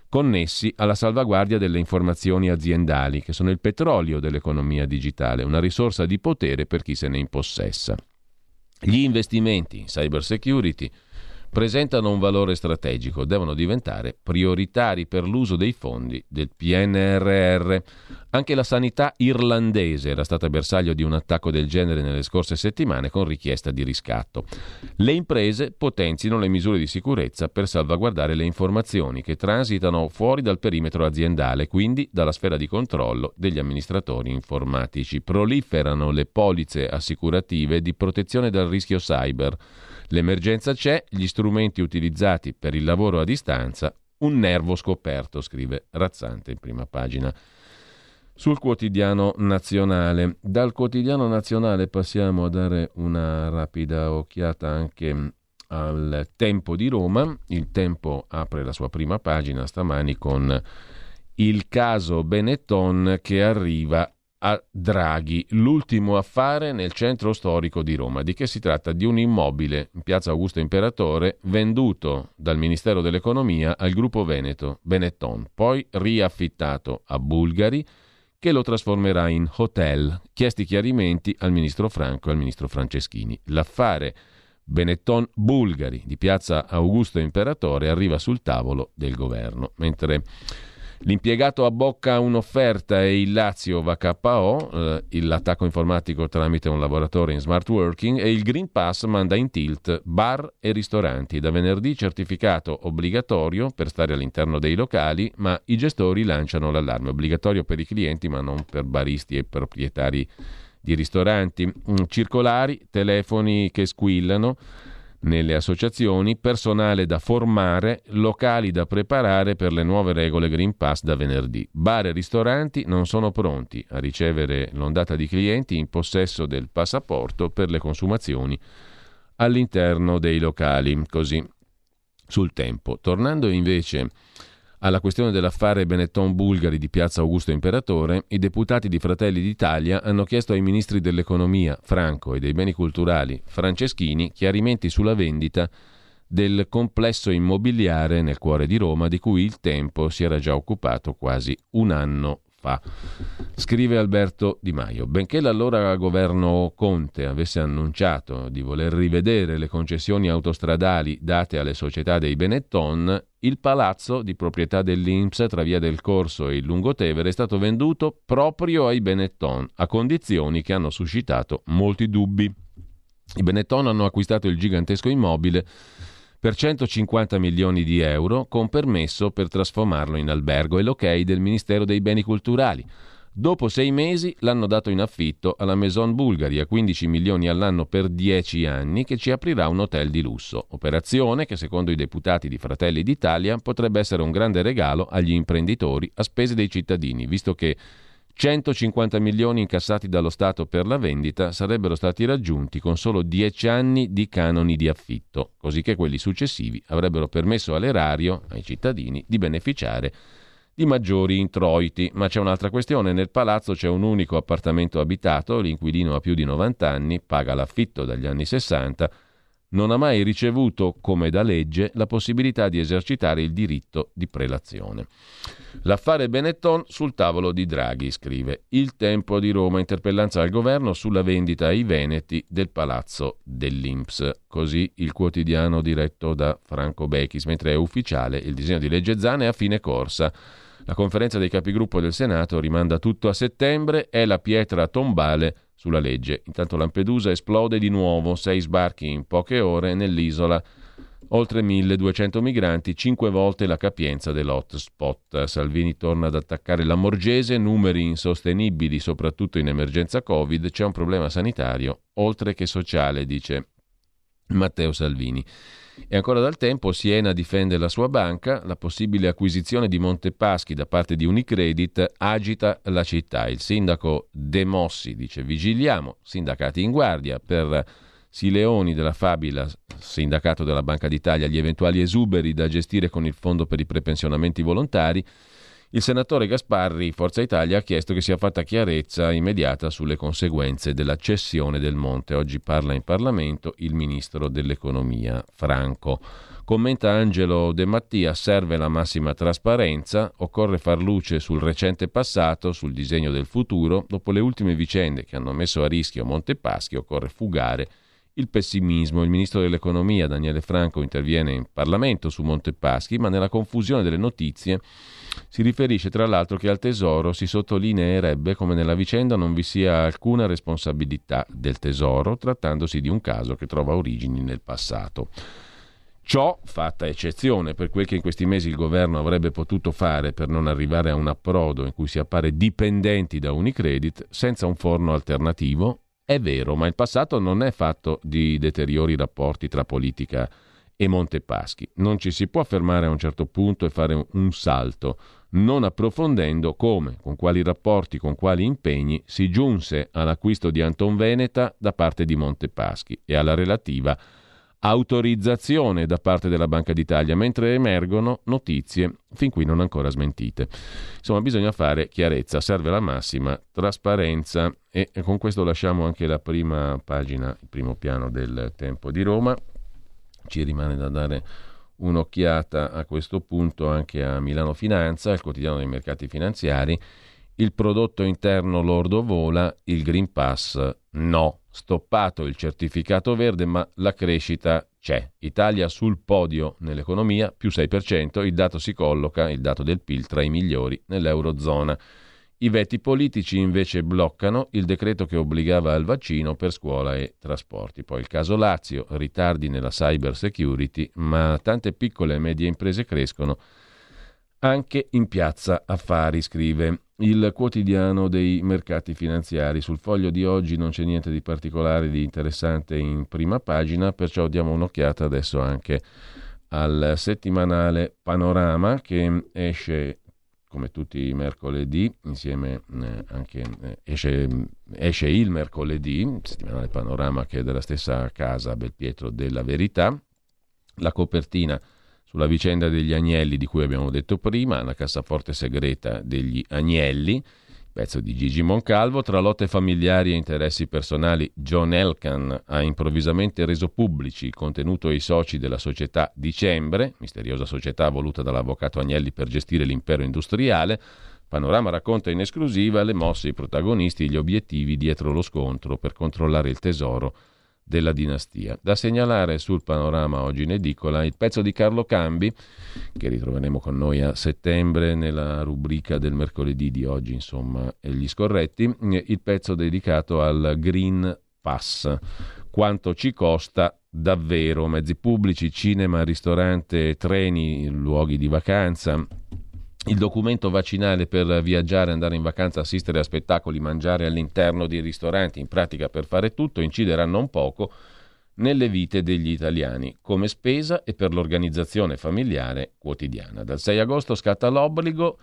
connessi alla salvaguardia delle informazioni aziendali, che sono il petrolio dell'economia digitale, una risorsa di potere per chi se ne impossessa. Gli investimenti in cyber security presentano un valore strategico, devono diventare prioritari per l'uso dei fondi del PNRR. Anche la sanità irlandese era stata bersaglio di un attacco del genere nelle scorse settimane con richiesta di riscatto. Le imprese potenzino le misure di sicurezza per salvaguardare le informazioni che transitano fuori dal perimetro aziendale, quindi dalla sfera di controllo degli amministratori informatici. Proliferano le polizze assicurative di protezione dal rischio cyber. L'emergenza c'è, gli strumenti utilizzati per il lavoro a distanza, un nervo scoperto, scrive Razzante in prima pagina sul quotidiano nazionale. Dal quotidiano nazionale passiamo a dare una rapida occhiata anche al Tempo di Roma. Il Tempo apre la sua prima pagina stamani con il caso Benetton che arriva a Draghi, l'ultimo affare nel centro storico di Roma. Di che si tratta? Di un immobile in piazza Augusto Imperatore venduto dal Ministero dell'Economia al gruppo Veneto, Benetton, poi riaffittato a Bulgari che lo trasformerà in hotel. Chiesti chiarimenti al ministro Franco e al ministro Franceschini. L'affare Benetton Bulgari di piazza Augusto Imperatore arriva sul tavolo del governo, mentre L'impiegato abbocca un'offerta e il Lazio va KO, eh, l'attacco informatico tramite un lavoratore in smart working e il Green Pass manda in tilt bar e ristoranti. Da venerdì certificato obbligatorio per stare all'interno dei locali, ma i gestori lanciano l'allarme. Obbligatorio per i clienti ma non per baristi e proprietari di ristoranti. Mm, circolari, telefoni che squillano nelle associazioni, personale da formare, locali da preparare per le nuove regole Green Pass da venerdì. Bar e ristoranti non sono pronti a ricevere l'ondata di clienti in possesso del passaporto per le consumazioni all'interno dei locali. Così sul tempo. Tornando invece alla questione dell'affare Benetton Bulgari di Piazza Augusto Imperatore, i deputati di Fratelli d'Italia hanno chiesto ai ministri dell'economia Franco e dei beni culturali Franceschini chiarimenti sulla vendita del complesso immobiliare nel cuore di Roma di cui il tempo si era già occupato quasi un anno fa. Scrive Alberto Di Maio, benché l'allora governo Conte avesse annunciato di voler rivedere le concessioni autostradali date alle società dei Benetton, il palazzo di proprietà dell'Inps tra Via del Corso e il Lungotevere è stato venduto proprio ai Benetton, a condizioni che hanno suscitato molti dubbi. I Benetton hanno acquistato il gigantesco immobile per 150 milioni di euro con permesso per trasformarlo in albergo e l'ok del Ministero dei Beni Culturali. Dopo sei mesi l'hanno dato in affitto alla Maison Bulgari a 15 milioni all'anno per 10 anni che ci aprirà un hotel di lusso. Operazione che secondo i deputati di Fratelli d'Italia potrebbe essere un grande regalo agli imprenditori a spese dei cittadini, visto che 150 milioni incassati dallo Stato per la vendita sarebbero stati raggiunti con solo 10 anni di canoni di affitto, così che quelli successivi avrebbero permesso all'erario, ai cittadini, di beneficiare di maggiori introiti. Ma c'è un'altra questione, nel palazzo c'è un unico appartamento abitato, l'inquilino ha più di 90 anni, paga l'affitto dagli anni 60 non ha mai ricevuto, come da legge, la possibilità di esercitare il diritto di prelazione. L'affare Benetton sul tavolo di Draghi, scrive Il Tempo di Roma, interpellanza al governo sulla vendita ai Veneti del palazzo dell'Inps. Così il quotidiano diretto da Franco Bechis, mentre è ufficiale il disegno di legge Zane a fine corsa. La conferenza dei capigruppo del Senato rimanda tutto a settembre, è la pietra tombale sulla legge. Intanto Lampedusa esplode di nuovo, sei sbarchi in poche ore nell'isola, oltre 1200 migranti, cinque volte la capienza dell'hotspot. Salvini torna ad attaccare la Morgese, numeri insostenibili soprattutto in emergenza Covid, c'è un problema sanitario oltre che sociale, dice Matteo Salvini. E ancora dal tempo Siena difende la sua banca, la possibile acquisizione di Montepaschi da parte di Unicredit agita la città. Il sindaco De Mossi dice vigiliamo, sindacati in guardia per Sileoni della Fabila, sindacato della Banca d'Italia, gli eventuali esuberi da gestire con il fondo per i prepensionamenti volontari il senatore Gasparri, Forza Italia, ha chiesto che sia fatta chiarezza immediata sulle conseguenze della cessione del monte. Oggi parla in Parlamento il ministro dell'economia Franco. Commenta Angelo De Mattia, serve la massima trasparenza, occorre far luce sul recente passato, sul disegno del futuro, dopo le ultime vicende che hanno messo a rischio Montepaschi occorre fugare il pessimismo. Il ministro dell'economia Daniele Franco interviene in Parlamento su Montepaschi, ma nella confusione delle notizie si riferisce tra l'altro che al Tesoro si sottolineerebbe come nella vicenda non vi sia alcuna responsabilità del Tesoro, trattandosi di un caso che trova origini nel passato. Ciò fatta eccezione per quel che in questi mesi il governo avrebbe potuto fare per non arrivare a un approdo in cui si appare dipendenti da Unicredit senza un forno alternativo, è vero, ma il passato non è fatto di deteriori rapporti tra politica e Montepaschi. Non ci si può fermare a un certo punto e fare un salto, non approfondendo come, con quali rapporti, con quali impegni si giunse all'acquisto di Anton Veneta da parte di Montepaschi e alla relativa autorizzazione da parte della Banca d'Italia, mentre emergono notizie fin qui non ancora smentite. Insomma, bisogna fare chiarezza, serve la massima trasparenza e con questo lasciamo anche la prima pagina, il primo piano del Tempo di Roma. Ci rimane da dare un'occhiata a questo punto anche a Milano Finanza, il quotidiano dei mercati finanziari. Il prodotto interno lordo vola, il Green Pass no. Stoppato il certificato verde, ma la crescita c'è. Italia sul podio nell'economia, più 6%, il dato si colloca, il dato del PIL, tra i migliori nell'Eurozona. I veti politici invece bloccano il decreto che obbligava al vaccino per scuola e trasporti. Poi il caso Lazio, ritardi nella cyber security, ma tante piccole e medie imprese crescono anche in piazza affari, scrive il quotidiano dei mercati finanziari. Sul foglio di oggi non c'è niente di particolare, di interessante in prima pagina, perciò diamo un'occhiata adesso anche al settimanale Panorama che esce come tutti i mercoledì, insieme eh, anche eh, esce, esce, il mercoledì, settimanale Panorama che è della stessa casa Belpietro della Verità. La copertina sulla vicenda degli agnelli di cui abbiamo detto prima, la cassaforte segreta degli agnelli, pezzo di Gigi Moncalvo, tra lotte familiari e interessi personali, John Elkan ha improvvisamente reso pubblici il contenuto e i soci della società Dicembre, misteriosa società voluta dall'avvocato Agnelli per gestire l'impero industriale. Panorama racconta in esclusiva le mosse, i protagonisti e gli obiettivi dietro lo scontro per controllare il tesoro della dinastia. Da segnalare sul panorama oggi in edicola il pezzo di Carlo Cambi, che ritroveremo con noi a settembre nella rubrica del mercoledì di oggi, insomma, gli scorretti, il pezzo dedicato al Green Pass. Quanto ci costa davvero? Mezzi pubblici, cinema, ristorante, treni, luoghi di vacanza, il documento vaccinale per viaggiare, andare in vacanza, assistere a spettacoli, mangiare all'interno di ristoranti, in pratica per fare tutto, inciderà non poco nelle vite degli italiani, come spesa e per l'organizzazione familiare quotidiana. Dal 6 agosto scatta l'obbligo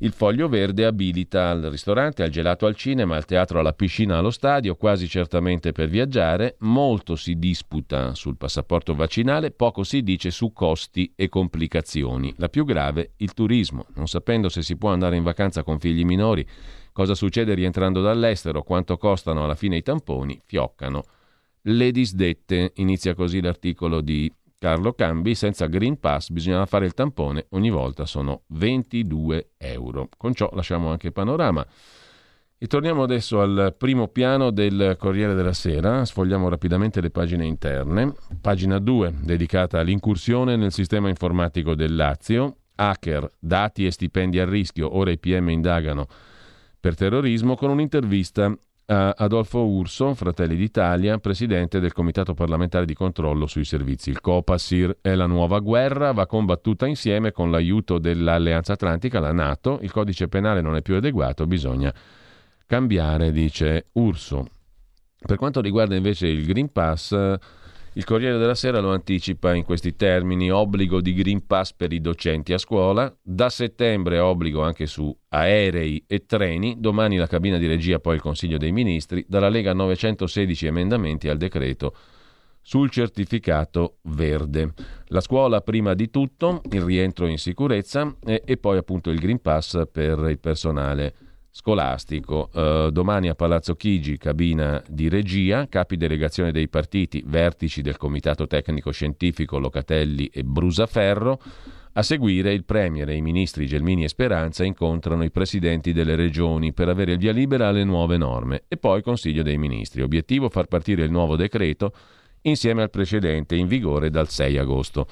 il foglio verde abilita al ristorante, al gelato al cinema, al teatro, alla piscina, allo stadio, quasi certamente per viaggiare. Molto si disputa sul passaporto vaccinale, poco si dice su costi e complicazioni. La più grave, il turismo. Non sapendo se si può andare in vacanza con figli minori, cosa succede rientrando dall'estero, quanto costano alla fine i tamponi, fioccano. Le disdette, inizia così l'articolo di Carlo Cambi, senza Green Pass bisognava fare il tampone, ogni volta sono 22 euro. Con ciò lasciamo anche il panorama. E torniamo adesso al primo piano del Corriere della Sera, sfogliamo rapidamente le pagine interne. Pagina 2, dedicata all'incursione nel sistema informatico del Lazio. Hacker, dati e stipendi a rischio, ora i PM indagano per terrorismo, con un'intervista Adolfo Urso, Fratelli d'Italia, presidente del Comitato parlamentare di controllo sui servizi. Il Copasir è la nuova guerra, va combattuta insieme con l'aiuto dell'Alleanza Atlantica, la Nato. Il codice penale non è più adeguato, bisogna cambiare, dice Urso. Per quanto riguarda invece il Green Pass, il Corriere della Sera lo anticipa in questi termini, obbligo di Green Pass per i docenti a scuola, da settembre obbligo anche su aerei e treni, domani la cabina di regia, poi il Consiglio dei Ministri, dalla Lega 916 emendamenti al decreto sul certificato verde. La scuola prima di tutto, il rientro in sicurezza e, e poi appunto il Green Pass per il personale scolastico. Uh, domani a Palazzo Chigi, cabina di regia, capi delegazione dei partiti, vertici del Comitato Tecnico Scientifico Locatelli e Brusaferro. A seguire il Premier e i ministri Gelmini e Speranza incontrano i presidenti delle regioni per avere il via libera alle nuove norme e poi Consiglio dei Ministri. Obiettivo far partire il nuovo decreto insieme al precedente in vigore dal 6 agosto.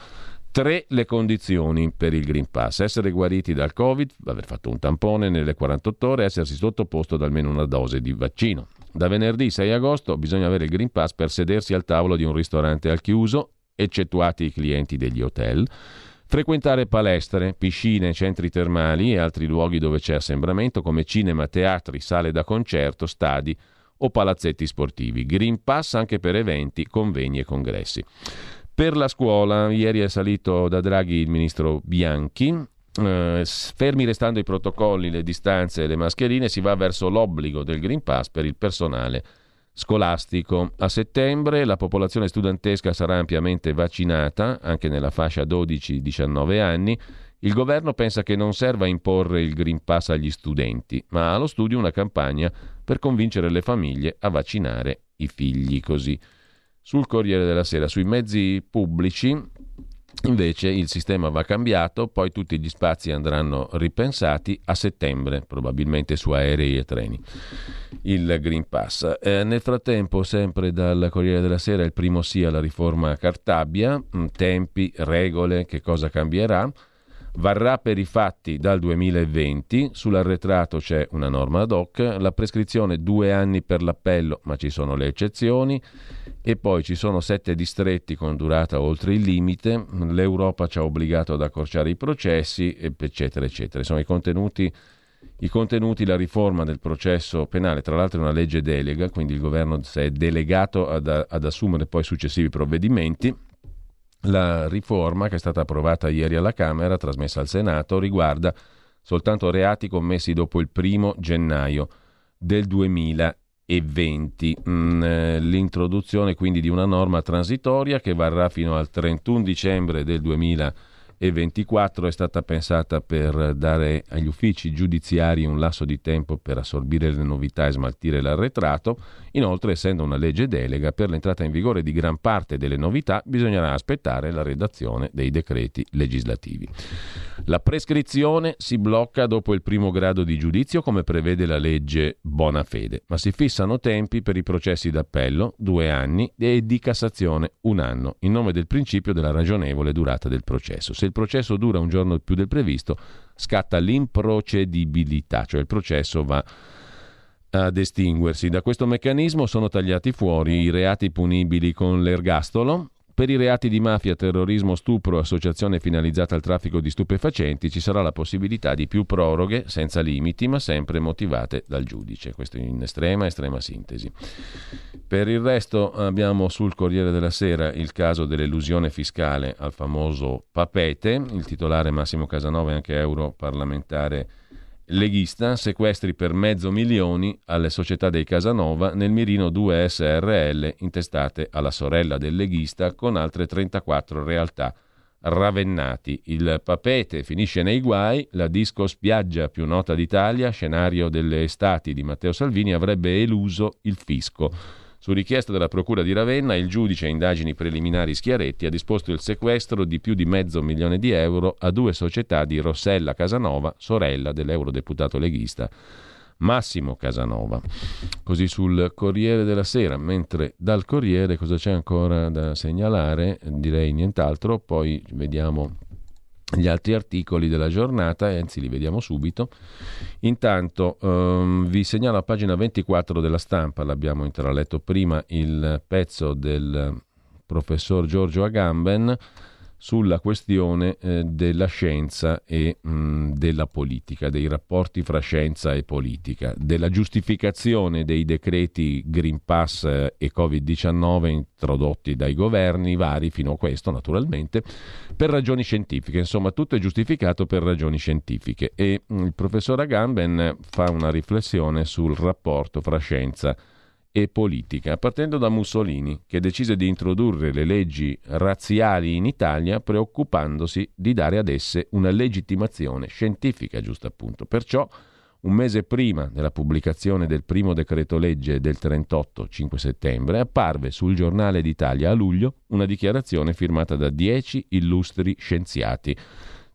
Tre le condizioni per il Green Pass. Essere guariti dal Covid, aver fatto un tampone nelle 48 ore essersi sottoposto ad almeno una dose di vaccino. Da venerdì 6 agosto bisogna avere il Green Pass per sedersi al tavolo di un ristorante al chiuso, eccettuati i clienti degli hotel Frequentare palestre, piscine, centri termali e altri luoghi dove c'è assembramento come cinema, teatri, sale da concerto, stadi o palazzetti sportivi. Green Pass anche per eventi, convegni e congressi. Per la scuola, ieri è salito da Draghi il ministro Bianchi. Eh, fermi restando i protocolli, le distanze e le mascherine, si va verso l'obbligo del Green Pass per il personale scolastico. A settembre la popolazione studentesca sarà ampiamente vaccinata, anche nella fascia 12-19 anni. Il governo pensa che non serva imporre il Green Pass agli studenti, ma allo studio una campagna per convincere le famiglie a vaccinare i figli. Così. Sul Corriere della Sera, sui mezzi pubblici, Invece il sistema va cambiato, poi tutti gli spazi andranno ripensati a settembre, probabilmente su aerei e treni. Il Green Pass. Eh, nel frattempo, sempre dal Corriere della Sera, il primo sì alla riforma Cartabia, mm, tempi, regole, che cosa cambierà. Varrà per i fatti dal 2020, sull'arretrato c'è una norma ad hoc, la prescrizione due anni per l'appello, ma ci sono le eccezioni, e poi ci sono sette distretti con durata oltre il limite, l'Europa ci ha obbligato ad accorciare i processi, eccetera, eccetera. Sono i contenuti, i contenuti, la riforma del processo penale, tra l'altro è una legge delega, quindi il governo si è delegato ad, ad assumere poi successivi provvedimenti la riforma, che è stata approvata ieri alla Camera, trasmessa al Senato, riguarda soltanto reati commessi dopo il primo gennaio del 2020. Mm, eh, l'introduzione quindi di una norma transitoria che varrà fino al 31 dicembre del 2020 e 24 è stata pensata per dare agli uffici giudiziari un lasso di tempo per assorbire le novità e smaltire l'arretrato. Inoltre, essendo una legge delega, per l'entrata in vigore di gran parte delle novità bisognerà aspettare la redazione dei decreti legislativi. La prescrizione si blocca dopo il primo grado di giudizio come prevede la legge Bonafede, ma si fissano tempi per i processi d'appello, due anni, e di Cassazione, un anno, in nome del principio della ragionevole durata del processo. Se il processo dura un giorno più del previsto, scatta l'improcedibilità, cioè il processo va ad estinguersi. Da questo meccanismo sono tagliati fuori i reati punibili con l'ergastolo, per i reati di mafia, terrorismo, stupro, associazione finalizzata al traffico di stupefacenti ci sarà la possibilità di più proroghe senza limiti, ma sempre motivate dal giudice. Questo in estrema, estrema sintesi. Per il resto abbiamo sul Corriere della Sera il caso dell'elusione fiscale al famoso Papete, il titolare Massimo Casanova è anche europarlamentare leghista, sequestri per mezzo milioni alle società dei Casanova, nel mirino 2 SRL intestate alla sorella del leghista con altre 34 realtà ravennati. Il papete finisce nei guai, la disco spiaggia più nota d'Italia, scenario delle estati di Matteo Salvini, avrebbe eluso il fisco. Su richiesta della Procura di Ravenna, il giudice a indagini preliminari Schiaretti ha disposto il sequestro di più di mezzo milione di euro a due società di Rossella Casanova, sorella dell'eurodeputato leghista Massimo Casanova. Così sul Corriere della Sera, mentre dal Corriere cosa c'è ancora da segnalare? Direi nient'altro, poi vediamo gli altri articoli della giornata, anzi li vediamo subito. Intanto um, vi segnalo a pagina 24 della stampa, l'abbiamo intraletto prima, il pezzo del professor Giorgio Agamben sulla questione eh, della scienza e mh, della politica, dei rapporti fra scienza e politica, della giustificazione dei decreti Green Pass e Covid-19 introdotti dai governi vari fino a questo naturalmente per ragioni scientifiche, insomma tutto è giustificato per ragioni scientifiche. E mh, il professor Agamben fa una riflessione sul rapporto fra scienza e e politica, partendo da Mussolini, che decise di introdurre le leggi razziali in Italia preoccupandosi di dare ad esse una legittimazione scientifica, giusto appunto. Perciò, un mese prima della pubblicazione del primo decreto legge del 38, 5 settembre, apparve sul giornale d'Italia a luglio una dichiarazione firmata da dieci illustri scienziati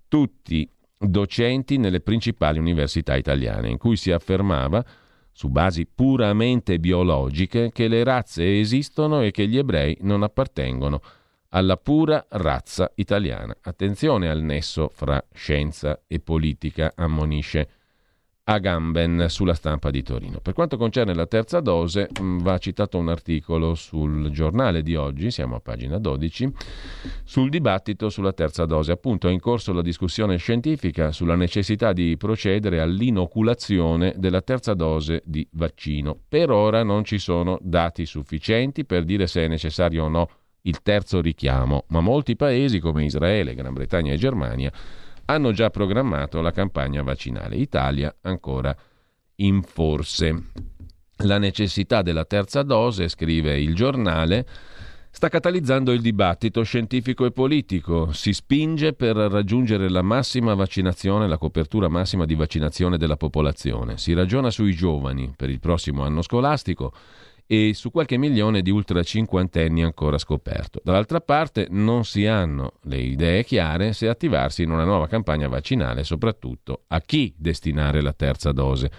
tutti docenti nelle principali università italiane, in cui si affermava, su basi puramente biologiche, che le razze esistono e che gli ebrei non appartengono alla pura razza italiana. Attenzione al nesso fra scienza e politica, ammonisce Agamben sulla stampa di Torino. Per quanto concerne la terza dose, mm, va citato un articolo sul giornale di oggi, siamo a pagina 12, sul dibattito sulla terza dose. Appunto è in corso la discussione scientifica sulla necessità di procedere all'inoculazione della terza dose di vaccino. Per ora non ci sono dati sufficienti per dire se è necessario o no il terzo richiamo, ma molti paesi come Israele, Gran Bretagna e Germania hanno già programmato la campagna vaccinale. Italia ancora in forse. La necessità della terza dose, scrive il giornale, sta catalizzando il dibattito scientifico e politico. Si spinge per raggiungere la massima vaccinazione, la copertura massima di vaccinazione della popolazione. Si ragiona sui giovani per il prossimo anno scolastico e su qualche milione di ultra cinquantenni ancora scoperto. Dall'altra parte non si hanno le idee chiare se attivarsi in una nuova campagna vaccinale, soprattutto a chi destinare la terza dose.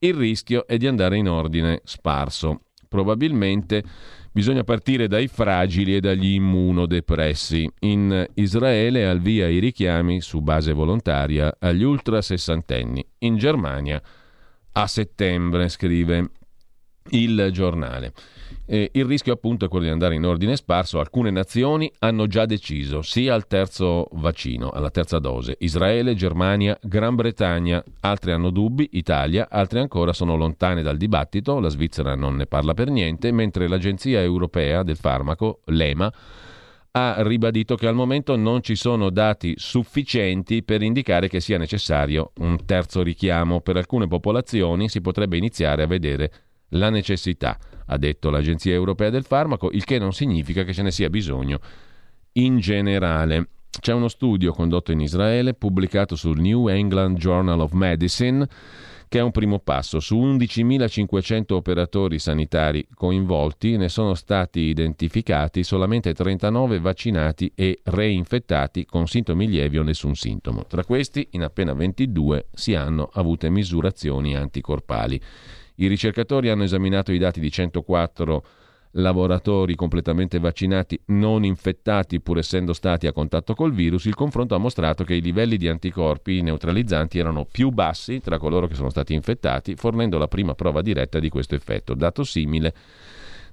Il rischio è di andare in ordine sparso. Probabilmente bisogna partire dai fragili e dagli immunodepressi. In Israele al via i richiami su base volontaria agli ultra sessantenni. In Germania a settembre, scrive il giornale. Eh, il rischio appunto è quello di andare in ordine sparso. Alcune nazioni hanno già deciso sì al terzo vaccino, alla terza dose. Israele, Germania, Gran Bretagna, altre hanno dubbi, Italia, altre ancora sono lontane dal dibattito, la Svizzera non ne parla per niente, mentre l'Agenzia Europea del Farmaco, l'EMA, ha ribadito che al momento non ci sono dati sufficienti per indicare che sia necessario un terzo richiamo. Per alcune popolazioni si potrebbe iniziare a vedere la necessità, ha detto l'Agenzia Europea del Farmaco, il che non significa che ce ne sia bisogno in generale. C'è uno studio condotto in Israele, pubblicato sul New England Journal of Medicine, che è un primo passo. Su 11.500 operatori sanitari coinvolti ne sono stati identificati solamente 39 vaccinati e reinfettati con sintomi lievi o nessun sintomo. Tra questi, in appena 22 si hanno avute misurazioni anticorpali. I ricercatori hanno esaminato i dati di 104 lavoratori completamente vaccinati non infettati pur essendo stati a contatto col virus, il confronto ha mostrato che i livelli di anticorpi neutralizzanti erano più bassi tra coloro che sono stati infettati, fornendo la prima prova diretta di questo effetto, dato simile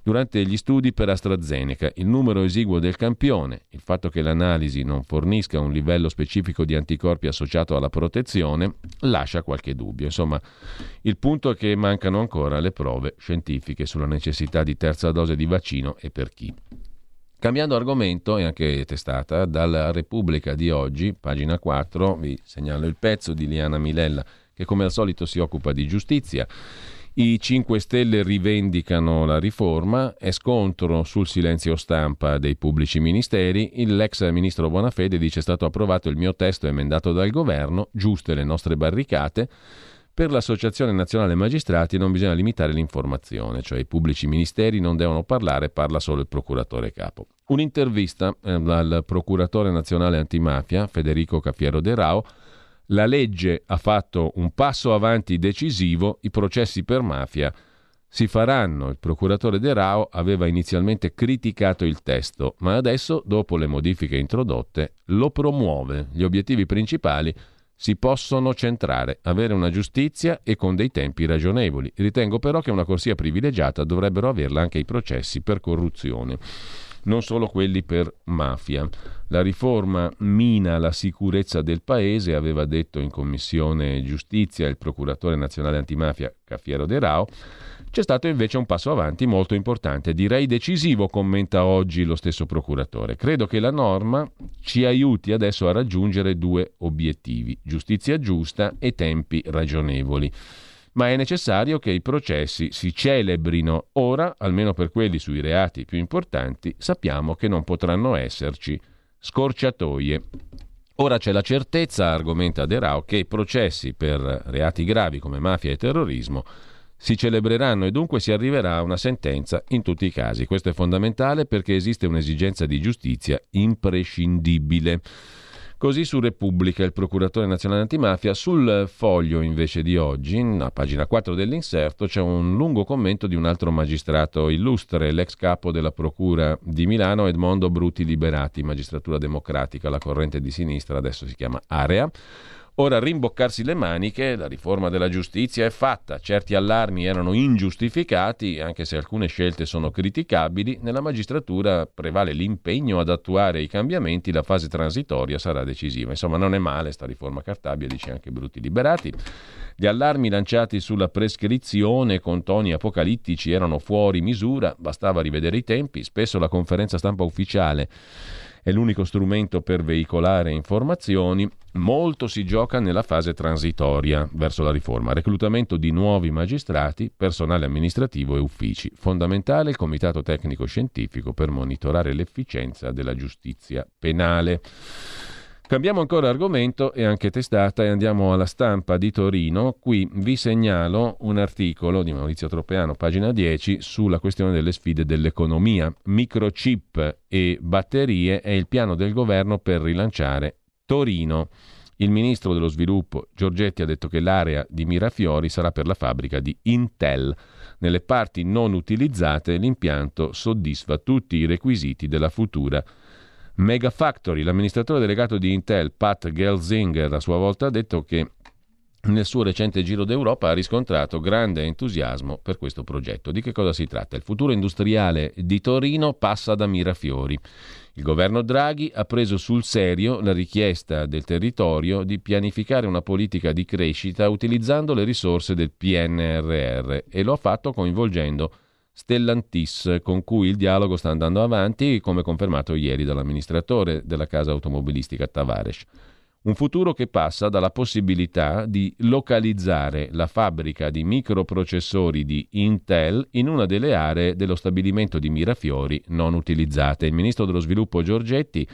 durante gli studi per AstraZeneca. Il numero esiguo del campione, il fatto che l'analisi non fornisca un livello specifico di anticorpi associato alla protezione, lascia qualche dubbio. Insomma, il punto è che mancano ancora le prove scientifiche sulla necessità di terza dose di vaccino e per chi. Cambiando argomento e anche testata dalla Repubblica di oggi, pagina 4, vi segnalo il pezzo di Liana Milella che come al solito si occupa di giustizia. I 5 Stelle rivendicano la riforma, è scontro sul silenzio stampa dei pubblici ministeri, l'ex ministro Bonafede dice è stato approvato il mio testo emendato dal governo, giuste le nostre barricate, per l'Associazione Nazionale Magistrati non bisogna limitare l'informazione, cioè i pubblici ministeri non devono parlare, parla solo il procuratore capo. Un'intervista eh, al procuratore nazionale antimafia, Federico Caffiero De Rao, la legge ha fatto un passo avanti decisivo, i processi per mafia si faranno. Il procuratore De Rao aveva inizialmente criticato il testo, ma adesso, dopo le modifiche introdotte, lo promuove. Gli obiettivi principali si possono centrare, avere una giustizia e con dei tempi ragionevoli. Ritengo però che una corsia privilegiata dovrebbero averla anche i processi per corruzione non solo quelli per mafia. La riforma mina la sicurezza del paese, aveva detto in Commissione Giustizia il procuratore nazionale antimafia Caffiero De Rao. C'è stato invece un passo avanti molto importante, direi decisivo, commenta oggi lo stesso procuratore. Credo che la norma ci aiuti adesso a raggiungere due obiettivi, giustizia giusta e tempi ragionevoli ma è necessario che i processi si celebrino. Ora, almeno per quelli sui reati più importanti, sappiamo che non potranno esserci scorciatoie. Ora c'è la certezza, argomenta De Rao, che i processi per reati gravi come mafia e terrorismo si celebreranno e dunque si arriverà a una sentenza in tutti i casi. Questo è fondamentale perché esiste un'esigenza di giustizia imprescindibile. Così su Repubblica, il procuratore nazionale antimafia, sul foglio invece di oggi, a pagina 4 dell'inserto, c'è un lungo commento di un altro magistrato illustre, l'ex capo della Procura di Milano, Edmondo Bruti Liberati, magistratura democratica, la corrente di sinistra, adesso si chiama Area Ora rimboccarsi le maniche, la riforma della giustizia è fatta, certi allarmi erano ingiustificati, anche se alcune scelte sono criticabili, nella magistratura prevale l'impegno ad attuare i cambiamenti, la fase transitoria sarà decisiva. Insomma, non è male sta riforma Cartabia, dice anche Brutti Liberati. Gli allarmi lanciati sulla prescrizione con toni apocalittici erano fuori misura, bastava rivedere i tempi, spesso la conferenza stampa ufficiale è l'unico strumento per veicolare informazioni, molto si gioca nella fase transitoria verso la riforma, reclutamento di nuovi magistrati, personale amministrativo e uffici. Fondamentale il comitato tecnico scientifico per monitorare l'efficienza della giustizia penale. Cambiamo ancora argomento e anche testata e andiamo alla stampa di Torino. Qui vi segnalo un articolo di Maurizio Tropeano, pagina 10, sulla questione delle sfide dell'economia. Microchip e batterie è il piano del governo per rilanciare Torino. Il ministro dello sviluppo Giorgetti ha detto che l'area di Mirafiori sarà per la fabbrica di Intel. Nelle parti non utilizzate l'impianto soddisfa tutti i requisiti della futura Megafactory, l'amministratore delegato di Intel, Pat Gelsinger, a sua volta ha detto che nel suo recente giro d'Europa ha riscontrato grande entusiasmo per questo progetto. Di che cosa si tratta? Il futuro industriale di Torino passa da Mirafiori. Il governo Draghi ha preso sul serio la richiesta del territorio di pianificare una politica di crescita utilizzando le risorse del PNRR e lo ha fatto coinvolgendo Stellantis, con cui il dialogo sta andando avanti, come confermato ieri dall'amministratore della casa automobilistica Tavares. Un futuro che passa dalla possibilità di localizzare la fabbrica di microprocessori di Intel in una delle aree dello stabilimento di Mirafiori non utilizzate. Il ministro dello sviluppo Giorgetti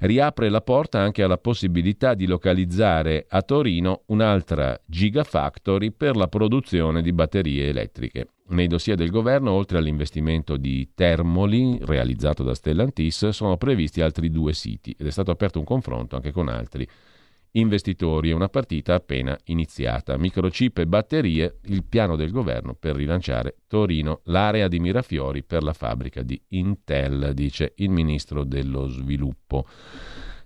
riapre la porta anche alla possibilità di localizzare a Torino un'altra gigafactory per la produzione di batterie elettriche. Nei dossier del governo, oltre all'investimento di Termoli realizzato da Stellantis, sono previsti altri due siti ed è stato aperto un confronto anche con altri investitori. È una partita appena iniziata. Microchip e batterie, il piano del governo per rilanciare Torino, l'area di Mirafiori per la fabbrica di Intel, dice il ministro dello sviluppo.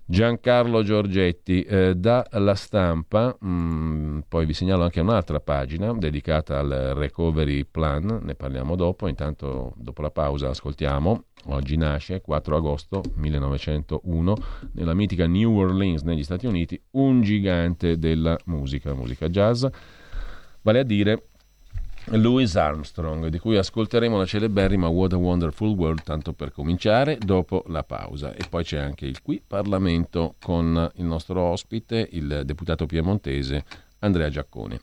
Giancarlo Giorgetti eh, dalla stampa, mh, mm, poi vi segnalo anche un'altra pagina dedicata al recovery plan, ne parliamo dopo, intanto dopo la pausa ascoltiamo, oggi nasce 4 agosto 1901 nella mitica New Orleans negli Stati Uniti un gigante della musica, musica jazz, vale a dire Louis Armstrong, di cui ascolteremo la celeberrima What a Wonderful World, tanto per cominciare, dopo la pausa. E poi c'è anche il qui Parlamento con il nostro ospite, il deputato piemontese Andrea Giaccone.